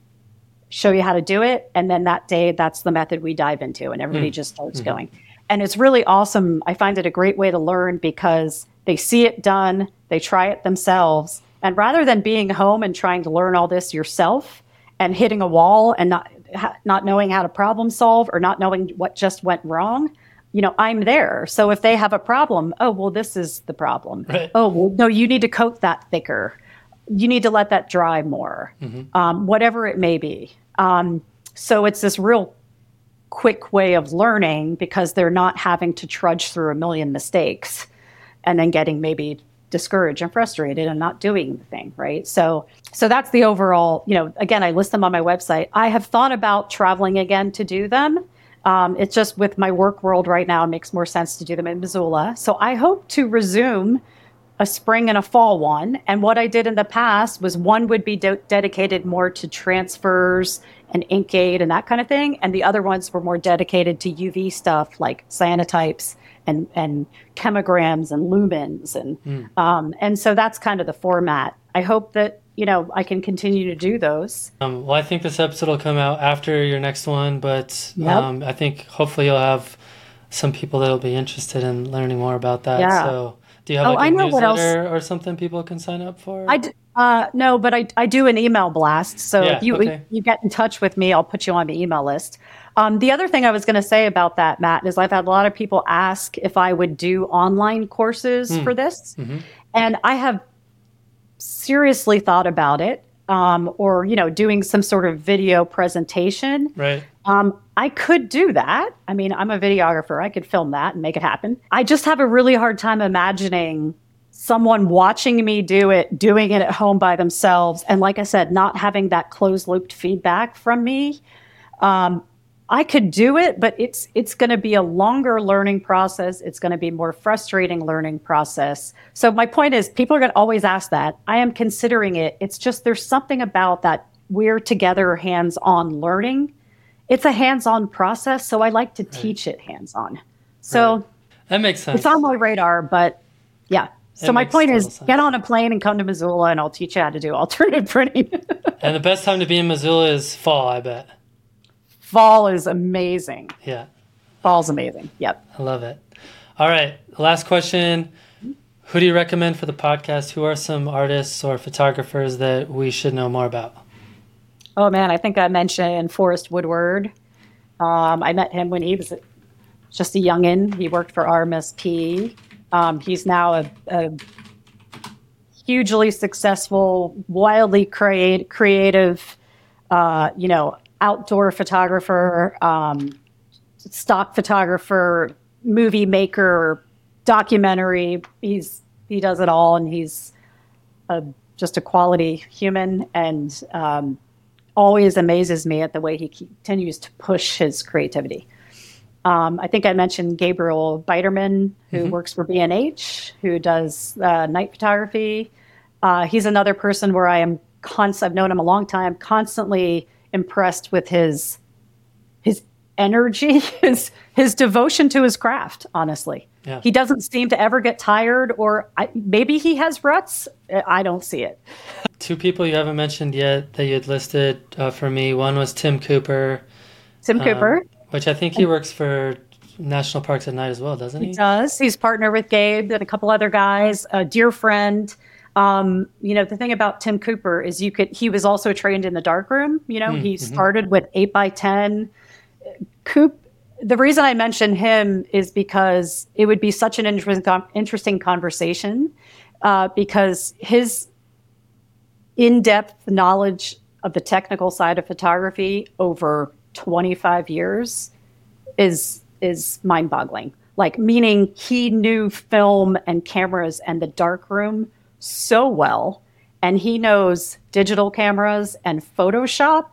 show you how to do it, and then that day, that's the method we dive into, and everybody mm. just starts mm-hmm. going. And it's really awesome. I find it a great way to learn because they see it done, they try it themselves, and rather than being home and trying to learn all this yourself and hitting a wall and not not knowing how to problem solve or not knowing what just went wrong, you know, I'm there. So if they have a problem, oh, well, this is the problem. Right. Oh, well, no, you need to coat that thicker. You need to let that dry more, mm-hmm. um, whatever it may be. Um, so it's this real quick way of learning because they're not having to trudge through a million mistakes and then getting maybe discouraged and frustrated and not doing the thing right so so that's the overall you know again i list them on my website i have thought about traveling again to do them um, it's just with my work world right now it makes more sense to do them in missoula so i hope to resume a spring and a fall one and what i did in the past was one would be de- dedicated more to transfers and ink aid and that kind of thing and the other ones were more dedicated to uv stuff like cyanotypes and and chemigrams and lumens and mm. um, and so that's kind of the format. I hope that you know I can continue to do those. Um, well, I think this episode will come out after your next one, but yep. um, I think hopefully you'll have some people that'll be interested in learning more about that. Yeah. So. Do you have oh, like a newsletter or something people can sign up for? I d- uh, no, but I, I do an email blast. So yeah, if you okay. you get in touch with me, I'll put you on the email list. Um, the other thing I was going to say about that, Matt, is I've had a lot of people ask if I would do online courses mm. for this. Mm-hmm. And I have seriously thought about it. Um, or you know, doing some sort of video presentation. Right. Um, I could do that. I mean, I'm a videographer. I could film that and make it happen. I just have a really hard time imagining someone watching me do it, doing it at home by themselves, and like I said, not having that closed looped feedback from me. Um, I could do it, but it's it's going to be a longer learning process. It's going to be more frustrating learning process. So my point is people are going to always ask that. I am considering it. It's just there's something about that we're together hands-on learning. It's a hands-on process, so I like to right. teach it hands-on. So right. that makes sense. It's on my radar, but yeah. So my point is sense. get on a plane and come to Missoula and I'll teach you how to do alternative <laughs> printing. and the best time to be in Missoula is fall, I bet. Fall is amazing. Yeah. Fall's amazing. Yep. I love it. All right. Last question. Who do you recommend for the podcast? Who are some artists or photographers that we should know more about? Oh man, I think I mentioned Forrest Woodward. Um, I met him when he was just a youngin. He worked for RMSP. Um, he's now a, a, hugely successful, wildly create, creative, uh, you know, outdoor photographer, um, stock photographer, movie maker, documentary. He's he does it all, and he's a, just a quality human, and um, always amazes me at the way he continues to push his creativity. Um, I think I mentioned Gabriel Biderman, who mm-hmm. works for B&H, who does uh, night photography. Uh, he's another person where I am const- I've known him a long time, constantly impressed with his his energy, <laughs> his his devotion to his craft. Honestly, yeah. he doesn't seem to ever get tired, or I, maybe he has ruts. I don't see it. <laughs> Two people you haven't mentioned yet that you had listed uh, for me. One was Tim Cooper. Tim um, Cooper, which I think he works for National Parks at Night as well, doesn't he? He does. He's partnered with Gabe and a couple other guys. A dear friend. Um, you know, the thing about Tim Cooper is you could, he was also trained in the darkroom. You know, mm, he mm-hmm. started with 8 by 10 Coop, the reason I mention him is because it would be such an interesting, interesting conversation uh, because his in depth knowledge of the technical side of photography over 25 years is is mind-boggling. Like meaning he knew film and cameras and the darkroom so well and he knows digital cameras and Photoshop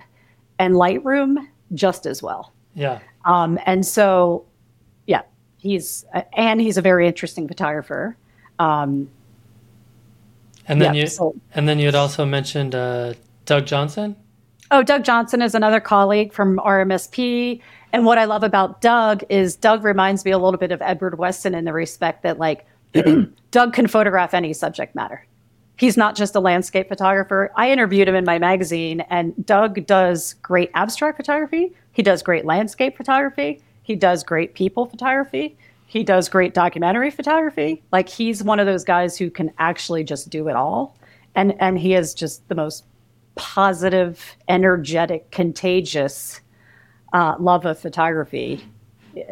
and Lightroom just as well. Yeah. Um, and so, yeah, he's uh, and he's a very interesting photographer. Um, And then Yeah, you so- and then you had also mentioned uh, Doug Johnson. oh, Doug Johnson is another colleague from RMSP. And what I love about Doug is Doug reminds me a little bit of Edward Weston in the respect that like <clears throat> Doug can photograph any subject matter. He's not just a landscape photographer. I interviewed him in my magazine, and Doug does great abstract photography. He does great landscape photography. He does great people photography. He does great documentary photography. Like he's one of those guys who can actually just do it all. And and he is just the most positive, energetic, contagious uh, love of photography.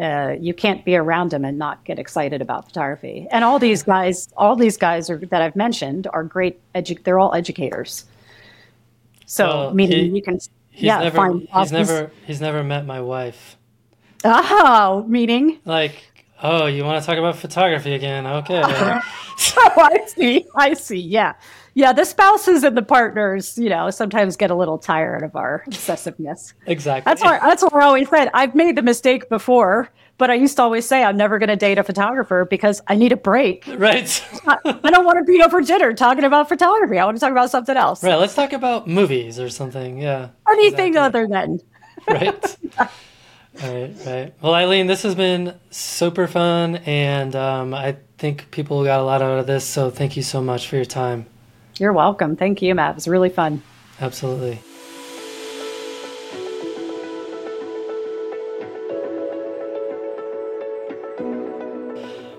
Uh, you can't be around him and not get excited about photography. And all these guys, all these guys are, that I've mentioned are great. Edu- they're all educators. So Well, meaning he- you can, He's yeah, never find he's never he's never met my wife. Oh, meaning. Like, oh, you want to talk about photography again? Okay. <laughs> Oh, I see. I see. Yeah. Yeah. The spouses and the partners, you know, sometimes get a little tired of our obsessiveness. exactly. That's why that's what I always said. I've made the mistake before, but I used to always say I'm never going to date a photographer because I need a break. right. I don't want to be over dinner talking about photography. I want to talk about something else. Right. Let's talk about movies or something. Yeah. Anything exactly. other than. right? <laughs> right, right. Well, Eileen, this has been super fun, and um, I think people got a lot out of this. So thank you so much for your time. You're welcome. Thank you, Matt. It was really fun. Absolutely.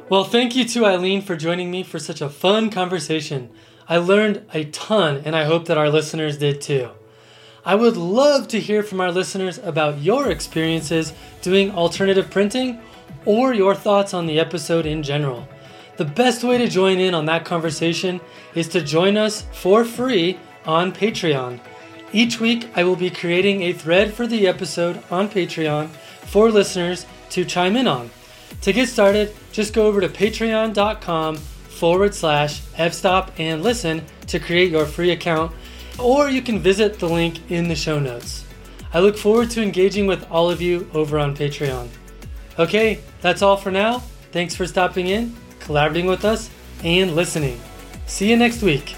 Well, thank you to Eileen for joining me for such a fun conversation. I learned a ton, and I hope that our listeners did too. I would love to hear from our listeners about your experiences doing alternative printing or your thoughts on the episode in general. The best way to join in on that conversation is to join us for free on Patreon. Each week, I will be creating a thread for the episode on Patreon for listeners to chime in on. To get started, just go over to patreon.com forward slash fstop and listen to create your free account, or you can visit the link in the show notes. I look forward to engaging with all of you over on Patreon. Okay, that's all for now. Thanks for stopping in, collaborating with us, and listening. See you next week.